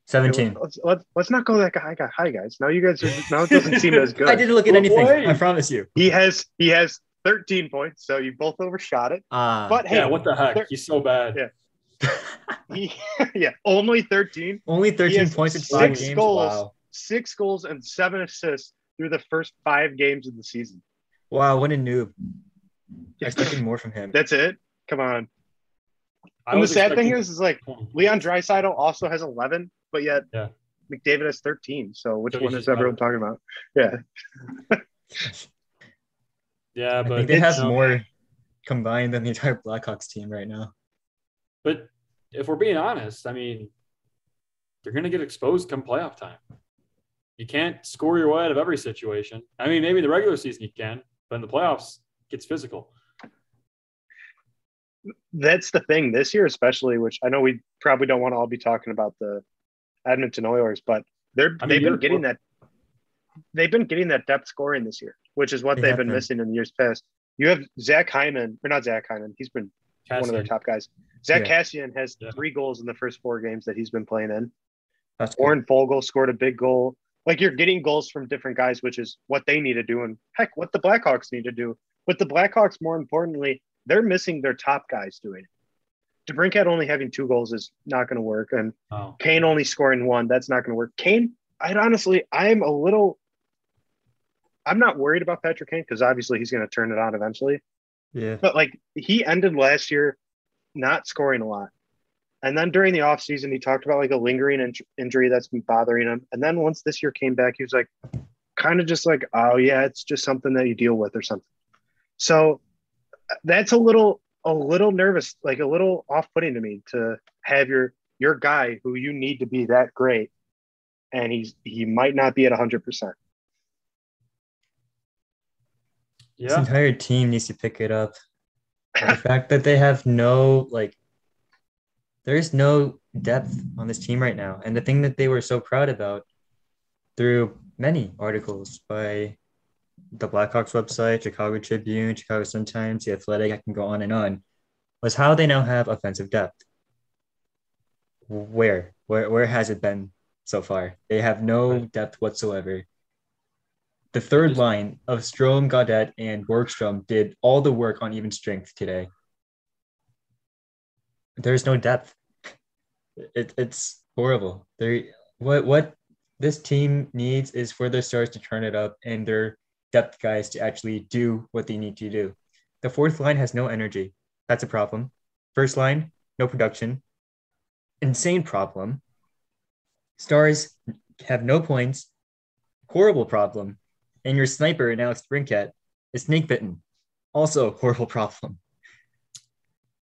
17. Let's, let's, let's not go that high, high, guys. Now you guys are, now it doesn't seem as (laughs) good. I didn't look at Well, anything. wait. I promise you. He has he has 13 points, so you both overshot it. Uh, But hey, yeah, what the heck? there- He's so bad. Yeah. (laughs) he, (laughs) yeah, only 13, only 13 points in five six games. goals. Wow. six goals and seven assists through the first five games of the season. Wow, what a noob. I expected more from him. That's it. Come on. And the was sad thing is, is like Leon Draisaitl also has 11, but yet Yeah. McDavid has 13. So which So one is just everyone talking about? Yeah. (laughs) Yeah, I but think they have no, um, more combined than the entire Blackhawks team right now. But if we're being honest, I mean, they're going to get exposed come playoff time. You can't score your way out of every situation. I mean, maybe in the regular season you can, but in the playoffs, it gets physical. That's the thing this year, especially, which I know we probably don't want to all be talking about the Edmonton Oilers, but they're I mean, they've been getting that they've been getting that depth scoring this year, which is what They they have have been been. missing in the years past. You have Zach Hyman, or not Zach Hyman, he's been one of their top guys. Zach Yeah. Kassian has Yeah. three goals in the first four games that he's been playing in. That's good. Warren Foegele scored a big goal. Like you're getting goals from different guys, which is what they need to do, and heck, what the Blackhawks need to do. But the Blackhawks, more importantly, they're missing their top guys doing it. DeBrincat only having two goals is not going to work, and Oh, Kane only scoring one, that's not going to work. Kane, I'd honestly, I'm a little, I'm not worried about Patrick Kane because obviously he's going to turn it on eventually. Yeah. But like he ended last year not scoring a lot. And then during the offseason, he talked about like a lingering in- injury that's been bothering him. And then once this year came back, he was like, kind of just like, oh, yeah, it's just something that you deal with or something. So that's a little, a little nervous, like a little off putting to me to have your, your guy who you need to be that great. And he's, he might not be at 100%. This entire team needs to pick it up. the fact that they have no like there's no depth on this team right now. And the thing that they were so proud about through many articles by the Blackhawks website, Chicago Tribune, Chicago Sun-Times, The Athletic, I can go on and on, was how they now have offensive depth. Where? Where where has it been so far? They have no depth whatsoever. The third line of Strome, Gaudette, and Borgstrom did all the work on even strength today. There's no depth. It, it's horrible. There, what what this team needs is for their stars to turn it up and their depth guys to actually do what they need to do. The fourth line has no energy. That's a problem. First line, no production. Insane problem. Stars have no points. Horrible problem. And your sniper in Alex DeBrincat is snake bitten. Also a horrible (laughs) problem.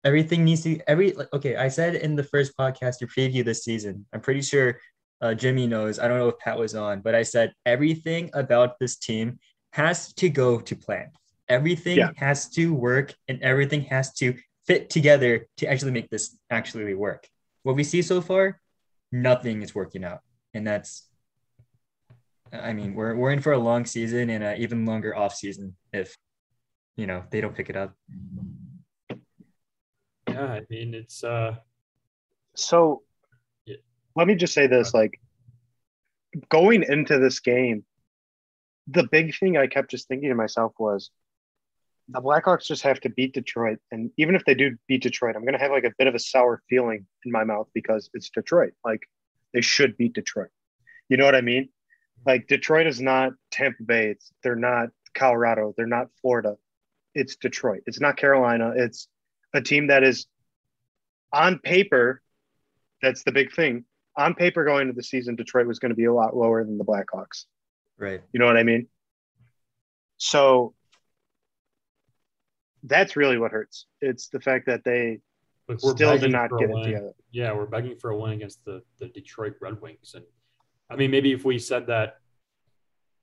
Everything needs to every like, okay. I said in the first podcast to preview this season. I'm pretty sure uh, Jimmy knows. I don't know if Pat was on, but I said everything about this team has to go to plan. Everything Yeah. has to work, and everything has to fit together to actually make this actually work. What we see so far, nothing is working out, and that's. I mean, we're we're in for a long season and an even longer off season if, you know, they don't pick it up. Yeah, I mean it's uh So Yeah. let me just say this like going into this game, the big thing I kept just thinking to myself was the Blackhawks just have to beat Detroit. And even if they do beat Detroit, I'm going to have like a bit of a sour feeling in my mouth because it's Detroit. Like they should beat Detroit. You know what I mean? Like Detroit is not Tampa Bay. It's, they're not Colorado. They're not Florida. It's Detroit. It's not Carolina. It's a team that is on paper. That's the big thing. On paper, going into the season, Detroit was going to be a lot lower than the Blackhawks. Right. You know what I mean? So that's really what hurts. It's the fact that they like still did not for a get it together. Yeah, we're begging for a win against the the Detroit Red Wings, and I mean maybe if we said that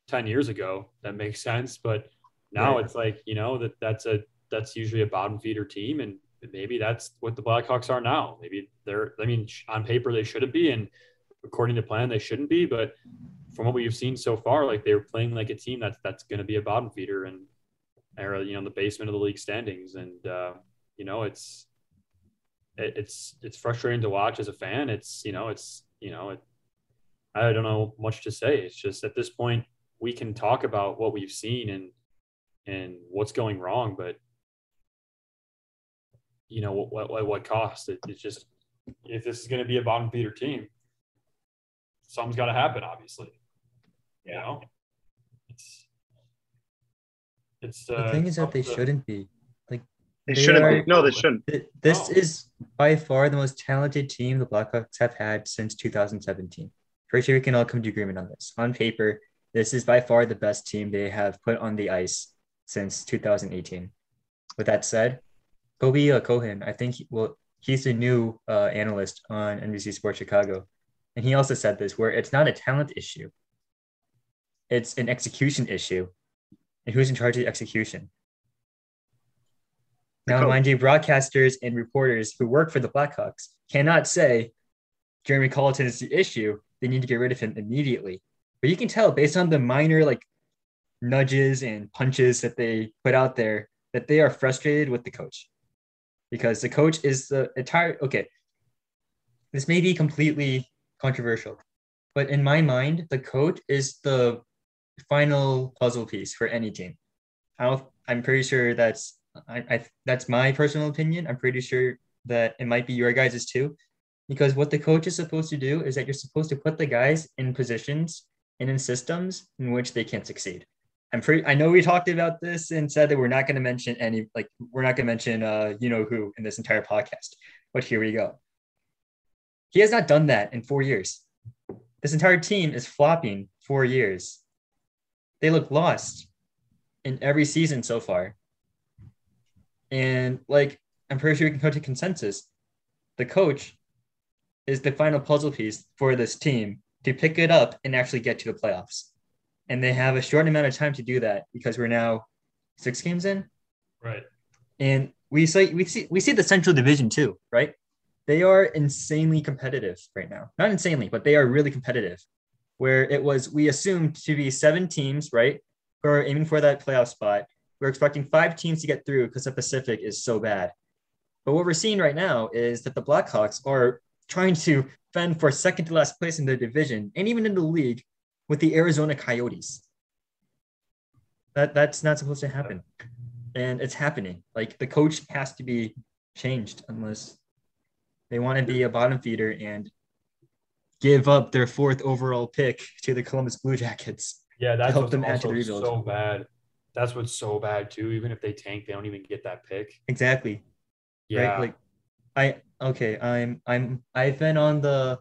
ten years ago, that makes sense. But now Right. it's like you know that that's a that's usually a bottom feeder team, and maybe that's what the Blackhawks are now. Maybe they're I mean on paper they shouldn't be, and according to plan they shouldn't be, but from what we've seen so far, like they're playing like a team that's that's going to be a bottom feeder and or you know in the basement of the league standings, and uh, you know it's it's it's frustrating to watch as a fan. It's you know it's you know it, I don't know much to say. It's just at this point we can talk about what we've seen and and what's going wrong, but you know what what, what, what cost? It, it's just if this is going to be a bottom feeder team, something's got to happen. Obviously, you know, it's it's The uh, thing is that they to- shouldn't be. Like They They shouldn't are- be. No, they shouldn't. This Oh. is by far the most talented team the Blackhawks have had since 2017. Pretty sure we can all come to agreement on this. On paper, this is by far the best team they have put on the ice since 2018. With that said, Colby uh, Cohen, I think, he, well, he's the new uh, analyst on NBC Sports Chicago, and he also said this, where it's not a talent issue, it's an execution issue, and who's in charge of the execution? Now, mind you, broadcasters and reporters who work for the Blackhawks cannot say Jeremy Colliton is the issue. They need to get rid of him immediately. But you can tell based on the minor like nudges and punches that they put out there that they are frustrated with the coach because the coach is the entire okay. This may be completely controversial, but in my mind, the coach is the final puzzle piece for any team. I I'm pretty sure that's I, I that's my personal opinion. I'm pretty sure that it might be your guys' too, because what the coach is supposed to do is that you're supposed to put the guys in positions and in systems in which they can't succeed. I'm pretty. I know we talked about this and said that we're not going to mention any like we're not going to mention uh you know who in this entire podcast, but here we go. He has not done that in four years. This entire team is flopping four years. They look lost in every season so far. And like, I'm pretty sure we can come to consensus. The coach is the final puzzle piece for this team to pick it up and actually get to the playoffs. And they have a short amount of time to do that because we're now six games in. right. And we see we see we see the Central Division too, right? They are insanely competitive right now. Not insanely, but they are really competitive. Where it was we assumed to be seven teams, right, who are aiming for that playoff spot. We're expecting five teams to get through because the Pacific is so bad. But what we're seeing right now is that the Blackhawks are trying to fend for second to last place in the division and even in the league with the Arizona Coyotes. That that's not supposed to happen. And it's happening. Like the coach has to be changed unless they want to be a bottom feeder and give up their fourth overall pick to the Columbus Blue Jackets. Yeah, that's help what's them add to the rebuild. so bad. That's what's so bad too. Even if they tank, they don't even get that pick. Exactly. Yeah, Right. Like I okay, I'm I'm I've been on the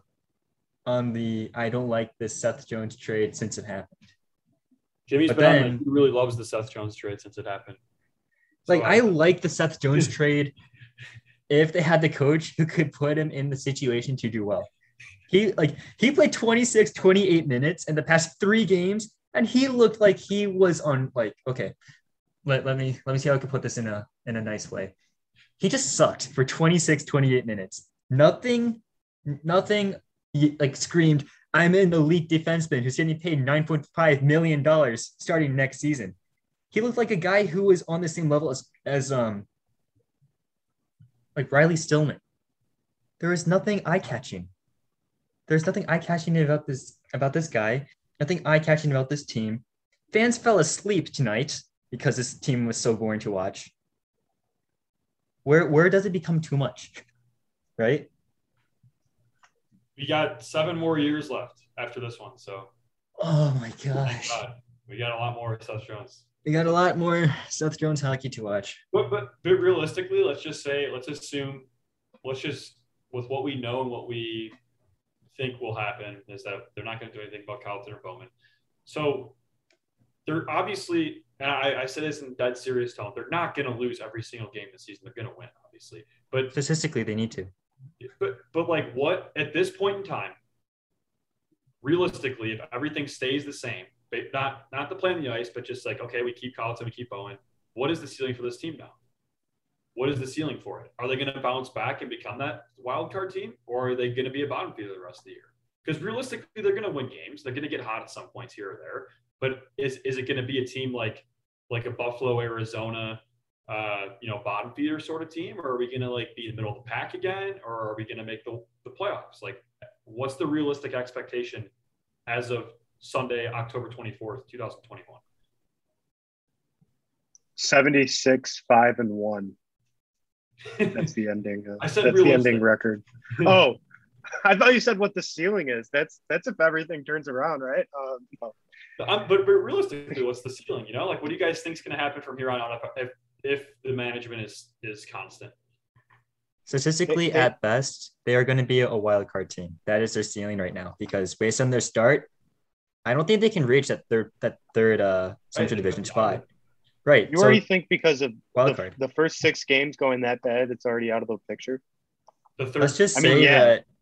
on the I don't like this Seth Jones trade since it happened. Jimmy's but been on the, he really loves the Seth Jones trade since it happened. So, Like I like the Seth Jones (laughs) trade if they had the coach who could put him in the situation to do well. He like he played 26 28 minutes in the past 3 games and he looked like he was on like okay. Let, let me let me see how I can put this in a in a nice way. He just sucked for 26 28 minutes. Nothing nothing like screamed I'm an elite defenseman who's getting paid 9.5 million dollars starting next season he looked like a guy who was on the same level as as um like Riley Stillman. There is nothing eye catching. There's nothing eye catching about this about this guy. Nothing eye catching about this team. Fans fell asleep tonight because this team was so boring to watch. Where where does it become too much? (laughs) Right? we got seven more years left after this one. So oh, oh my gosh. God. we got a lot more Seth Jones. We got a lot more Seth Jones hockey to watch. But, but but realistically, let's just say, let's assume, let's just with what we know and what we think will happen is that they're not going to do anything about Colliton or Bowman. So they're obviously, and I, I said this in dead serious tone, they're not going to lose every single game this season. They're going to win, obviously. But Statistically, they need to. but but like what at this point in time, realistically, if everything stays the same, not not the play on the ice, but just like okay, we keep Colliton, we keep Bowen. What is the ceiling for this team now? What is the ceiling for it? Are they going to bounce back and become that wild card team, or are they going to be a bottom feeder the rest of the year? Because realistically, they're going to win games. They're going to get hot at some points here or there. But is is it going to be a team like like a Buffalo, Arizona, uh, you know, bottom feeder sort of team, or are we going to like be in the middle of the pack again, or are we going to make the, the playoffs? Like, what's the realistic expectation as of Sunday, October 24th, 2021? 76, 5 and 1. That's the (laughs) ending. Uh, I said that's the ending record. (laughs) Oh, I thought you said what the ceiling is. That's that's if everything turns around, right? Um, no. Um, but, but realistically, what's the ceiling? You know, like what do you guys think is going to happen from here on out if, if if the management is is constant? Statistically, They- they- at best, they are going to be a wild card team. That is their ceiling right now because based on their start, I don't think they can reach that third that third uh Central Division spot. Right. You so already think because of wild the, card. the first six games going that bad, it's already out of the picture. The third, Let's just I say mean, yeah. that the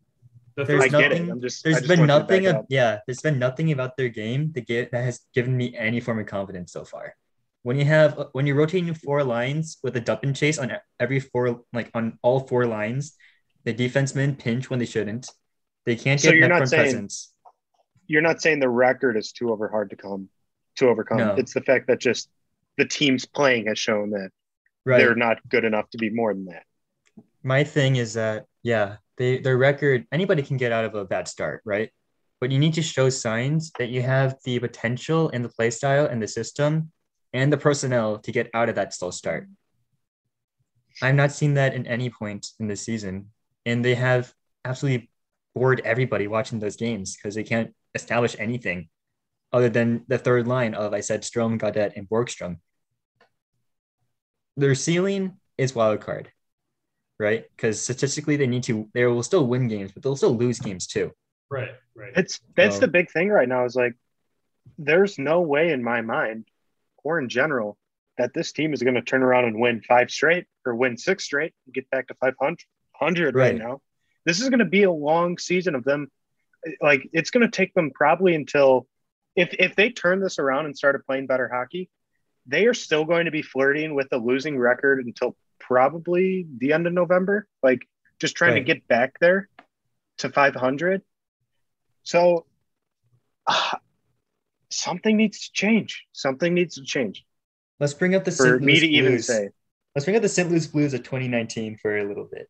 there's I third, get it. nothing- I'm just. There's just been want you to nothing. Of, yeah, there's been nothing about their game that get that has given me any form of confidence so far. When you have when you're rotating four lines with a dump and chase on every four like on all four lines, the defensemen pinch when they shouldn't. They can't get So you're net not front saying- presence. You're not saying the record is too over hard to come to overcome. No. It's the fact that just the teams playing has shown that Right. they're not good enough to be more than that. my thing is that yeah they their record anybody can get out of a bad start right? But you need to show signs that you have the potential and the play style and the system and the personnel to get out of that slow start. I've not seen that in any point in this season and they have absolutely bored everybody watching those games because they can't establish anything other than the third line of i said Strome Gaudette, and Borgstrom. Their ceiling is wild card right? Because statistically, they need to. They will still win games, but they'll still lose games too. right, right. It's that's So- the big thing right now. Is like, there's no way in my mind, or in general, that this team is going to turn around and win five straight or win six straight and get back to 500 100 right. Right. now. This is going to be a long season of them. Like it's going to take them probably until if if they turn this around and started playing better hockey, they are still going to be flirting with a losing record until probably the end of November, like just trying Right. to get back there to 500. So uh, something needs to change. Something needs to change Let's bring up the for St. me Louis to even Blues. say Let's bring up the St. Louis Blues of 2019 for a little bit.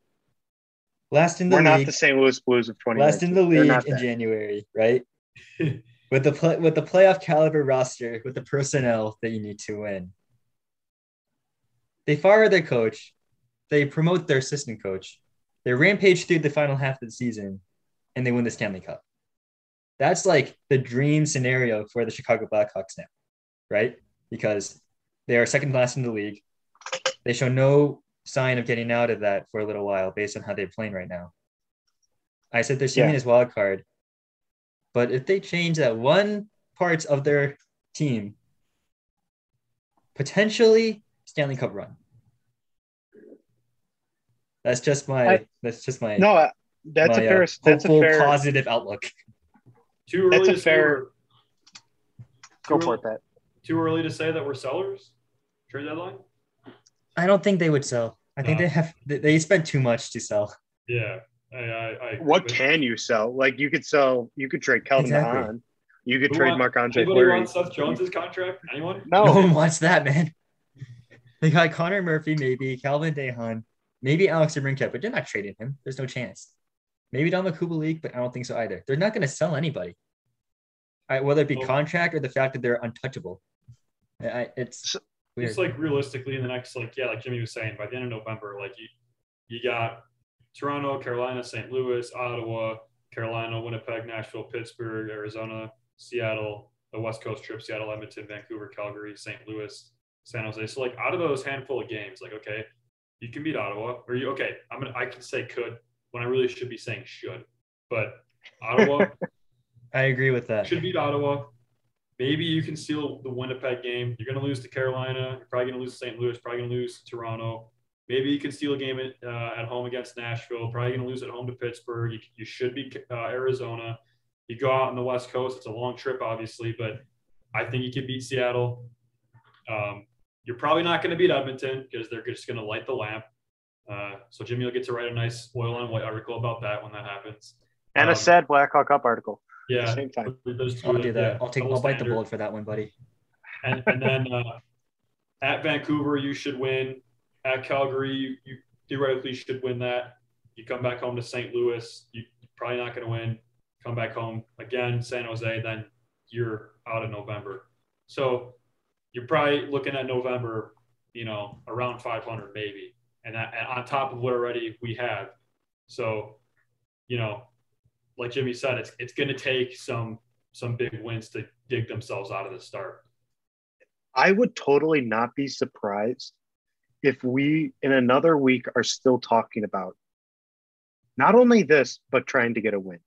Last in the we're not league, the St. Louis Blues of 2019. last in the league in that. January, right? (laughs) with the play, with the playoff caliber roster, with the personnel that you need to win. They fire their coach, they promote their assistant coach, they rampage through the final half of the season, and they win the Stanley Cup. That's like the dream scenario for the Chicago Blackhawks now, right? Because they are second last in the league. They show no sign of getting out of that for a little while based on how they're playing right now. I said they're seeing Yeah. as wild card. But if they change that one part of their team, potentially Stanley Cup run. That's just my I- that's just my No, uh, that's my, a uh, fair. that's a fair. positive outlook. Too That's early a to say fair- we're- Go too for early- it, Pat. Too early to say that we're sellers. Trade deadline. I don't think they would sell. I think No. they have they- they spent too much to sell. Yeah, I, I, I What but can you sell? Like you could sell. You could trade Calvin Exactly. Hahn. You could Who trade want- Marc Andre Anybody Fleury. want Seth Jones's contract? Anyone? No No, one wants that, man. They got Connor Murphy, maybe Calvin de Haan, maybe Alex DeBrincat, but they're not trading him. There's no chance. Maybe Don Kubalik, but I don't think so either. They're not going to sell anybody, I, whether it be Oh. contract or the fact that they're untouchable. I, I- it's weird. It's like realistically in the next like yeah, like Jimmy was saying, by the end of November, like you you got Toronto, Carolina, St. Louis, Ottawa, Carolina, Winnipeg, Nashville, Pittsburgh, Arizona, Seattle, the West Coast trip, Seattle, Edmonton, Vancouver, Calgary, St. Louis, San Jose. So like out of those handful of games, like okay, you can beat Ottawa, or you okay, I'm gonna I can say could when I really should be saying should. But Ottawa (laughs) I agree with that. should beat Ottawa. Maybe you can steal the Winnipeg game. You're to lose to Carolina. You're probably to lose to St. Louis. Probably to lose to Toronto. Maybe you can steal a game at, uh, at home against Nashville. Probably to lose at home to Pittsburgh. You, you should be uh, Arizona. You go out on the West Coast. It's a long trip, obviously, but I think you can beat Seattle. Um, you're probably not going to beat Edmonton because they're just going to light the lamp. Uh, so Jimmy will get to write a nice Oil on Whyte article about that when that happens. and Um, a sad Blackhawk up article. Yeah, same time. those two, I'll do yeah, that. I'll take. I'll bite the bullet for that one, buddy. And, and then uh, at Vancouver, you should win. At Calgary, you, you theoretically should win that. You come back home to St. Louis, you, you're probably not going to win. Come back home again, San Jose, then you're out of November. So you're probably looking at November, you know, around 500 maybe, and, that, and on top of what already we have. So, you know, like Jimmy said, it's it's going to take some some big wins to dig themselves out of the start. I would totally not be surprised if we in another week are still talking about not only this but trying to get a win.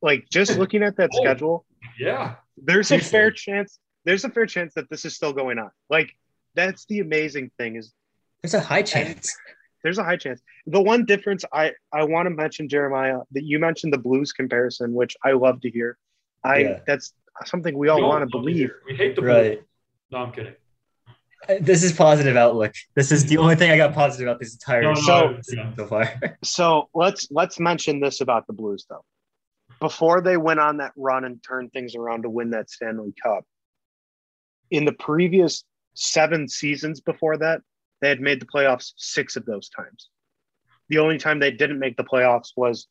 Like just (laughs) looking at that Oh. schedule, Yeah, there's a fair chance there's a fair chance that this is still going on. Like that's the amazing thing is There's a high chance. there's a high chance. The one difference I I want to mention Jeremiah that you mentioned the Blues comparison, which I love to hear. I Yeah. that's something we all We want to believe. hear. We hate the Right. Blues. No, I'm kidding. Uh, This is positive outlook. This is the only thing I got positive about this entire No, no, show So- yeah. so far. (laughs) So let's let's mention this about the Blues though. Before they went on that run and turned things around to win that Stanley Cup, in the previous seven seasons before that, they had made the playoffs six of those times. The only time they didn't make the playoffs was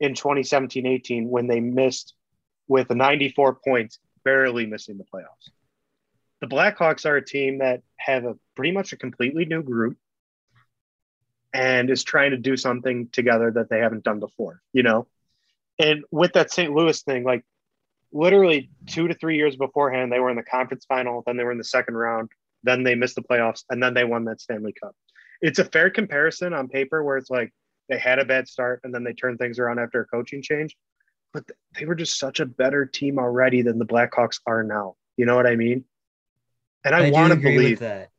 in 2017-18 when they missed with 94 points, barely missing the playoffs. The Blackhawks are a team that have a pretty much a completely new group and is trying to do something together that they haven't done before, you know? And with that St. Louis thing, like literally two to three years beforehand, they were in the conference final, then they were in the second round, then they missed the playoffs, and then they won that Stanley Cup. It's a fair comparison on paper where it's like they had a bad start and then they turned things around after a coaching change, but they were just such a better team already than the Blackhawks are now. You know what I mean? And I, do want to believe that.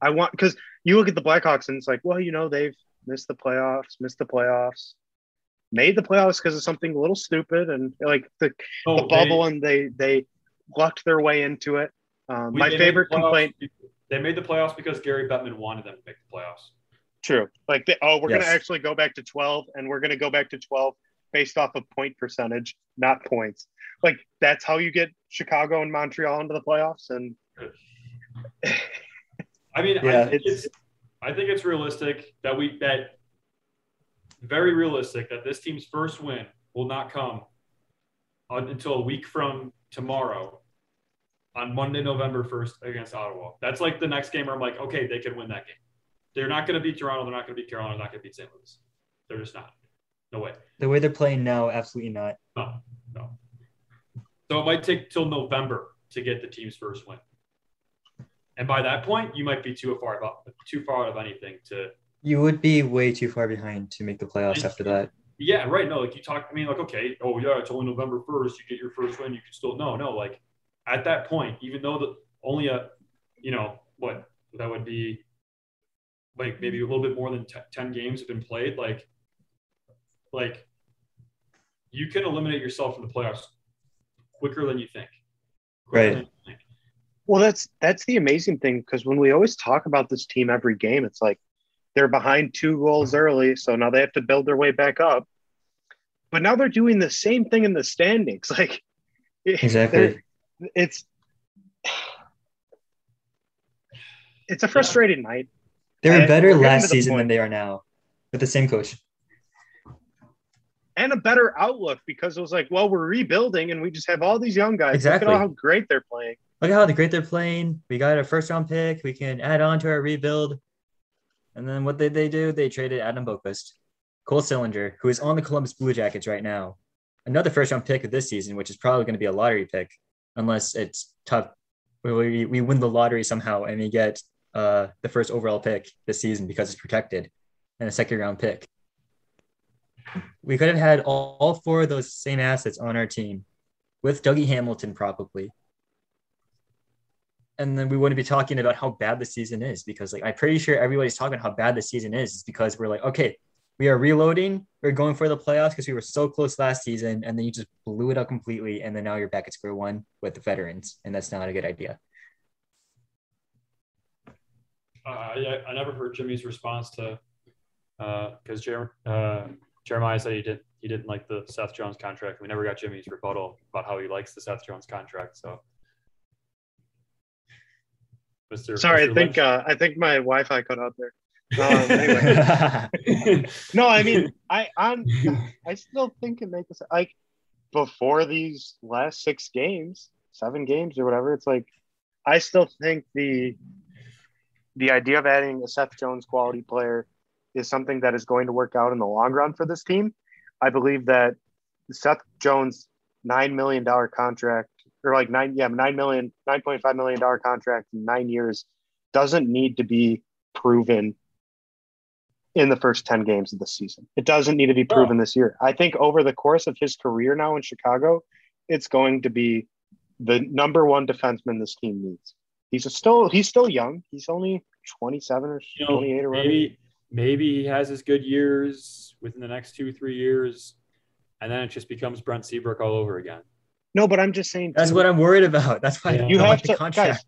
I want because you look at the Blackhawks and it's like, well, you know, they've missed the playoffs, missed the playoffs, made the playoffs because of something a little stupid and like the, Oh, the they- bubble, and they they lucked their way into it. Um, we- my favorite the playoffs- complaint, They made the playoffs because Gary Bettman wanted them to make the playoffs. True. Like, they, oh, we're Yes. going to actually go back to 12 and we're going to go back to 12 based off of point percentage, not points. Like, that's how you get Chicago and Montreal into the playoffs. And I mean, Yeah, I think it's- it's, I think it's realistic that we that very realistic that this team's first win will not come until a week from tomorrow on Monday, November 1st against Ottawa. That's like the next game where I'm like, okay, they can win that game. They're not going to beat Toronto. They're not going to beat Carolina. They're not going to beat St. Louis. They're just not. No way. The way they're playing now, absolutely not. No, no. So it might take till November to get the team's first win. And by that point, you might be too far out, too far out of anything to. You would be way too far behind to make the playoffs after that. Yeah, right. No, like you talk. I mean, like okay, oh yeah, it's only November first. You get your first win. You can still no, no. Like at that point, even though the only a, you know what that would be, like maybe a little bit more than t- ten games have been played. Like, like you can eliminate yourself from the playoffs quicker than you think. Right. you think. well, that's that's the amazing thing because when we always talk about this team every game, it's like they're behind two goals mm-hmm. early. So now they have to build their way back up. But now they're doing the same thing in the standings. (laughs) Like, Exactly. it's it's a frustrating night. They were And better last season point. than they are now with the same coach. and a better outlook because it was like, well, we're rebuilding and we just have all these young guys. Exactly. Look at how great they're playing. Look at how great they're playing. We got a first round pick. We can add on to our rebuild. And then what did they do? They traded Adam Boqvist, Cole Sillinger, who is on the Columbus Blue Jackets right now. Another first round pick of this season, which is probably going to be a lottery pick, unless it's tough. We, we, win the lottery somehow and we get uh, the first overall pick this season because it's protected and a second round pick. We could have had all, all four of those same assets on our team with Dougie Hamilton, probably and then we wouldn't be talking about how bad the season is because like I'm pretty sure everybody's talking how bad the season is is because we're like okay we are reloading we're going for the playoffs because we were so close last season and then you just blew it up completely and then now you're back at square one with the veterans and that's not a good idea Uh, I, I never heard Jimmy's response to because Jer- uh, Jeremiah said he did he didn't like the Seth Jones contract. We never got Jimmy's rebuttal about how he likes the Seth Jones contract. So, Mr. Sorry, I think uh, I think my Wi-Fi cut out there. (laughs) Um, anyway, (laughs) no, I mean, I I'm, I still think it makes like before these last six games, seven games or whatever. It's like I still think the the idea of adding a Seth Jones quality player is something that is going to work out in the long run for this team. I believe that Seth Jones nine million dollar contract or like nine yeah nine million nine point five million dollar contract in nine years doesn't need to be proven in the first 10 games of the season. It doesn't need to be proven this year. I think over the course of his career now in Chicago, it's going to be the number one defenseman this team needs. He's a still he's still young. He's only 27 or you know, 28 or maybe maybe he has his good years within the next two three years, and then it just becomes Brent Seabrook all over again. No, but I'm just saying that's what i'm worried about that's why Yeah. You have to- contract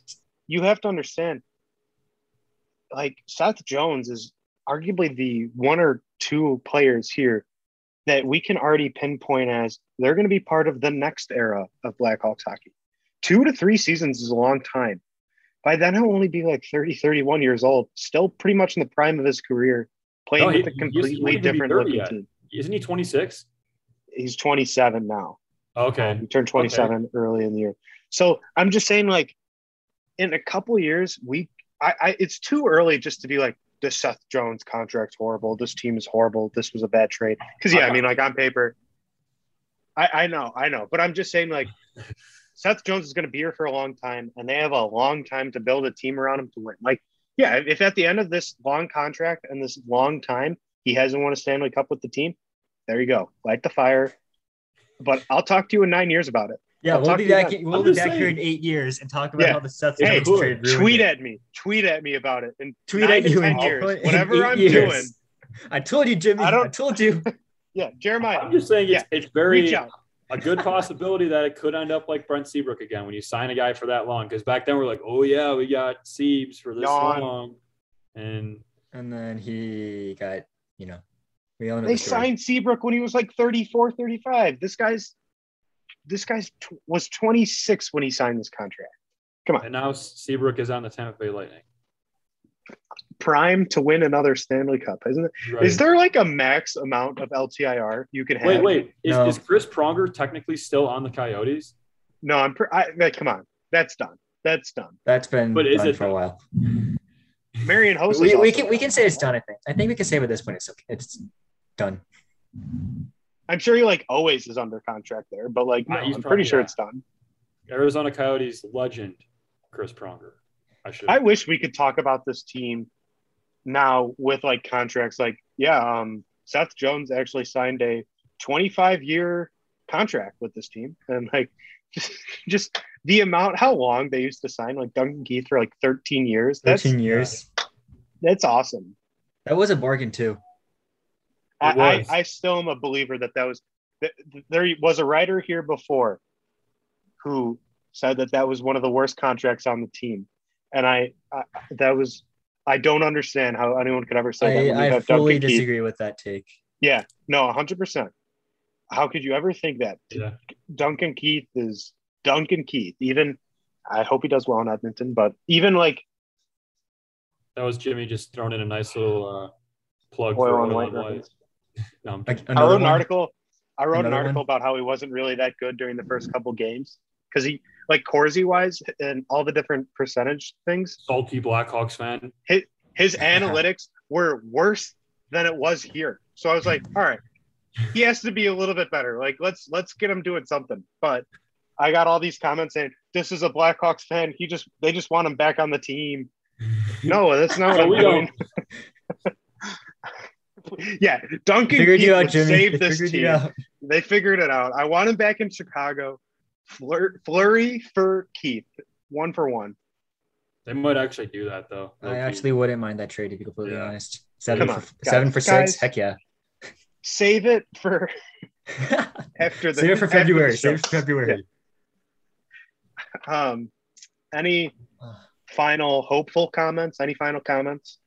you have to understand like Seth Jones is arguably the one or two players here that we can already pinpoint as they're going to be part of the next era of Blackhawks hockey. Two to three seasons is a long time. By then, he'll only be like 30, 31 years old, still pretty much in the prime of his career, playing No, he- with a he- he completely wouldn't even be different 30 looking yet. team. Isn't he twenty six? He's 27 now. Okay. He turned 27 early in the year. So I'm just saying, like, in a couple years, we, I, I, it's too early just to be like, this Seth Jones contract's horrible. This team is horrible. This was a bad trade. Because yeah, I mean, like on paper, I, I know, I know, but I'm just saying, like, (laughs) Seth Jones is going to be here for a long time, and they have a long time to build a team around him to win. Like, yeah, if at the end of this long contract and this long time he hasn't won a Stanley Cup with the team, there you go, light the fire. But I'll talk to you in nine years about it. yeah I'll we'll be back we'll I'm be just back here in eight years and talk about Yeah. how the Seth Hey, Jones cool. trade ruined tweet it. at me. Tweet at me about it. And tweet nine at you in, years, in whatever eight I'm years. doing. I told you, Jimmy. I I, don't- told you. Yeah, Jeremiah. I'm just saying it's it's very a good possibility that it could end up like Brent Seabrook again when you sign a guy for that long. Because back then we're like, oh yeah, we got Siebes for this Yawn. long, and And then he got, you know, we all know They the story. signed Seabrook when he was like 34, 35. This guy's this guy's tw- was 26 when he signed this contract. Come on. And now Seabrook is on the Tampa Bay Lightning. Prime to win another Stanley Cup, isn't it? Is Right. there like a max amount of LTIR you can have? Wait, wait. Is, No. is Chris Pronger technically still on the Coyotes? No, I'm. Pre- I, like, come on, that's done. That's done. That's been But is done it- for a while. Marian Hossa. We, we can we can say it's done. I think. I think we can say at this point it's okay. It's done. I'm sure he like always is under contract there, but like no, I'm probably- pretty sure yeah. it's done. Arizona Coyotes legend Chris Pronger. I should. I wish we could talk about this team now with like contracts. Like, yeah, um, Seth Jones actually signed a 25 year contract with this team, and like (laughs) just, just the amount, how long they used to sign like Duncan Keith for like 13 years. That's Thirteen years. That's awesome. That was a bargain too. I, It I, was. I still am a believer that that was that there was a writer here before who said that that was one of the worst contracts on the team, and I, I that was I don't understand how anyone could ever say that. I, I fully Duncan Keith. disagree with that take. Yeah, no, hundred percent. How could you ever think that yeah. Duncan Keith is Duncan Keith? Even I hope he does well in Edmonton, but even like That was Jimmy just throwing in a nice little uh, plug Oil for on Oil White on White. No, I'm Like. I another wrote an one? article. I wrote an article one? about how he wasn't really that good during the first couple games because he like Corsi wise and all the different percentage things. salty Blackhawks fan. His (laughs) analytics were worse than it was here. So I was like, all right, he has to be a little bit better. Like let's let's get him doing something. But I got all these comments saying this is a Blackhawks fan. He just they just want him back on the team. No, that's not (laughs) what No, I'm we doing. (laughs) yeah, Duncan Figured Keith you out, Jimmy. save They this figured team. They figured it out. I want him back in Chicago. Flur- Fleury for Keith, one for one. They might actually do that though. I actually wouldn't mind that trade to be completely Yeah. honest. Seven Come on, for seven for six. Guys. Heck yeah. Save it for (laughs) after the Save it for February. Save it for February. Um, any final hopeful comments? Any final comments?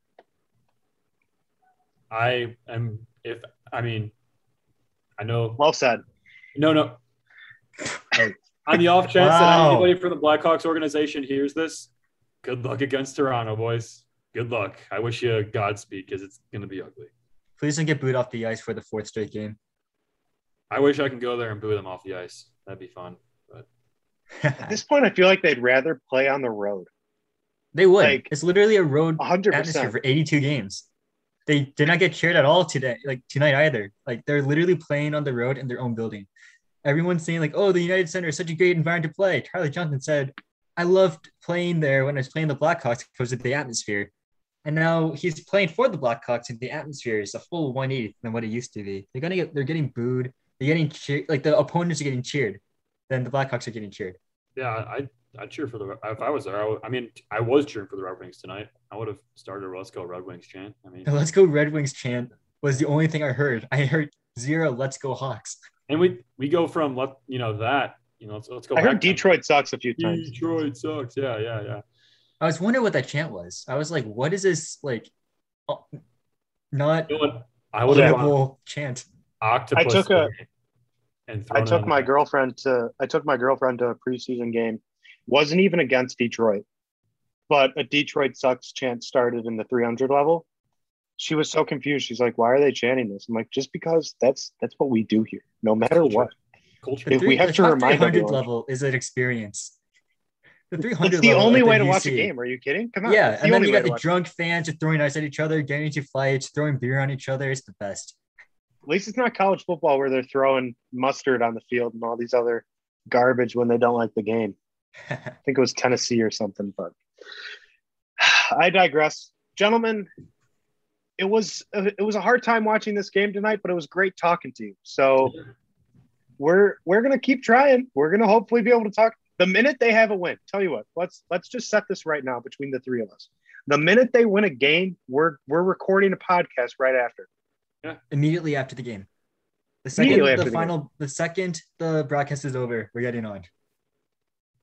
I am. If I mean, I know. Well said. No, no. On the off chance that anybody from the Blackhawks organization hears this, good luck against Toronto, boys. Good luck. I wish you Godspeed because it's going to be ugly. Please don't get booed off the ice for the fourth straight game. I wish I can go there and boo them off the ice. That'd be fun. But At this point, I feel like they'd rather play on the road. They would. like, it's literally a road hundred atmosphere for 82 games. They did not get cheered at all today, like tonight either. Like they're literally playing on the road in their own building. Everyone's saying like, "Oh, the United Center is such a great environment to play." Charlie Johnson said, "I loved playing there when I was playing the Blackhawks because of the atmosphere." And now he's playing for the Blackhawks, and the atmosphere is a full 180 than what it used to be. They're gonna get, they're getting booed. They're getting cheered. Like the opponents are getting cheered. Then the Blackhawks are getting cheered. Yeah, I I'd cheer for the if I was there. I, would, I mean, I was cheering for the Red Wings tonight. I would have started a "Let's Go Red Wings" chant. I mean, The "Let's Go Red Wings" chant was the only thing I heard. I heard zero "Let's Go Hawks." and we we go from let you know that you know let's, let's go. I heard back then. Detroit sucks a few times. Detroit sucks. Yeah, yeah, yeah. I was wondering what that chant was. I was like, what is this like? uh, Not You know? I would have audible chant. octopus. I took a- and I took my girlfriend to I took my girlfriend to a preseason game. Wasn't even against Detroit, but a Detroit sucks chant started in the 300 level. She was so confused. She's like, "Why are they chanting this?" I'm like, "Just because that's that's what we do here, no matter what." culture. If we have to remind 300 everyone. level is an experience. The 300 It's the only the way to watch a game. Are you kidding? Come on. Yeah, It's the and then you got the drunk fans just throwing ice at each other, getting into fights, throwing beer on each other. It's the best. At least it's not college football where they're throwing mustard on the field and all these other garbage when they don't like the game. I think it was Tennessee or something, but (sighs) I digress. Gentlemen, it was it was a hard time watching this game tonight, but it was great talking to you. So we're we're gonna keep trying. We're gonna hopefully be able to talk. The minute they have a win, tell you what, let's let's just set this right now between the three of us. The minute they win a game, we're we're recording a podcast right after. Yeah. Immediately after the game. The second the the final the second the broadcast is over, we're getting on.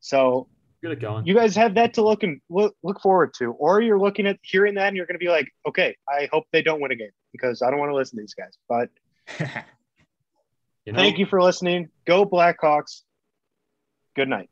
So Get it going. you guys have that to look and look, look forward to, or you're looking at hearing that and you're going to be like, okay, I hope they don't win a game because I don't want to listen to these guys. But (laughs) You know? thank you for listening. Go Blackhawks. Good night.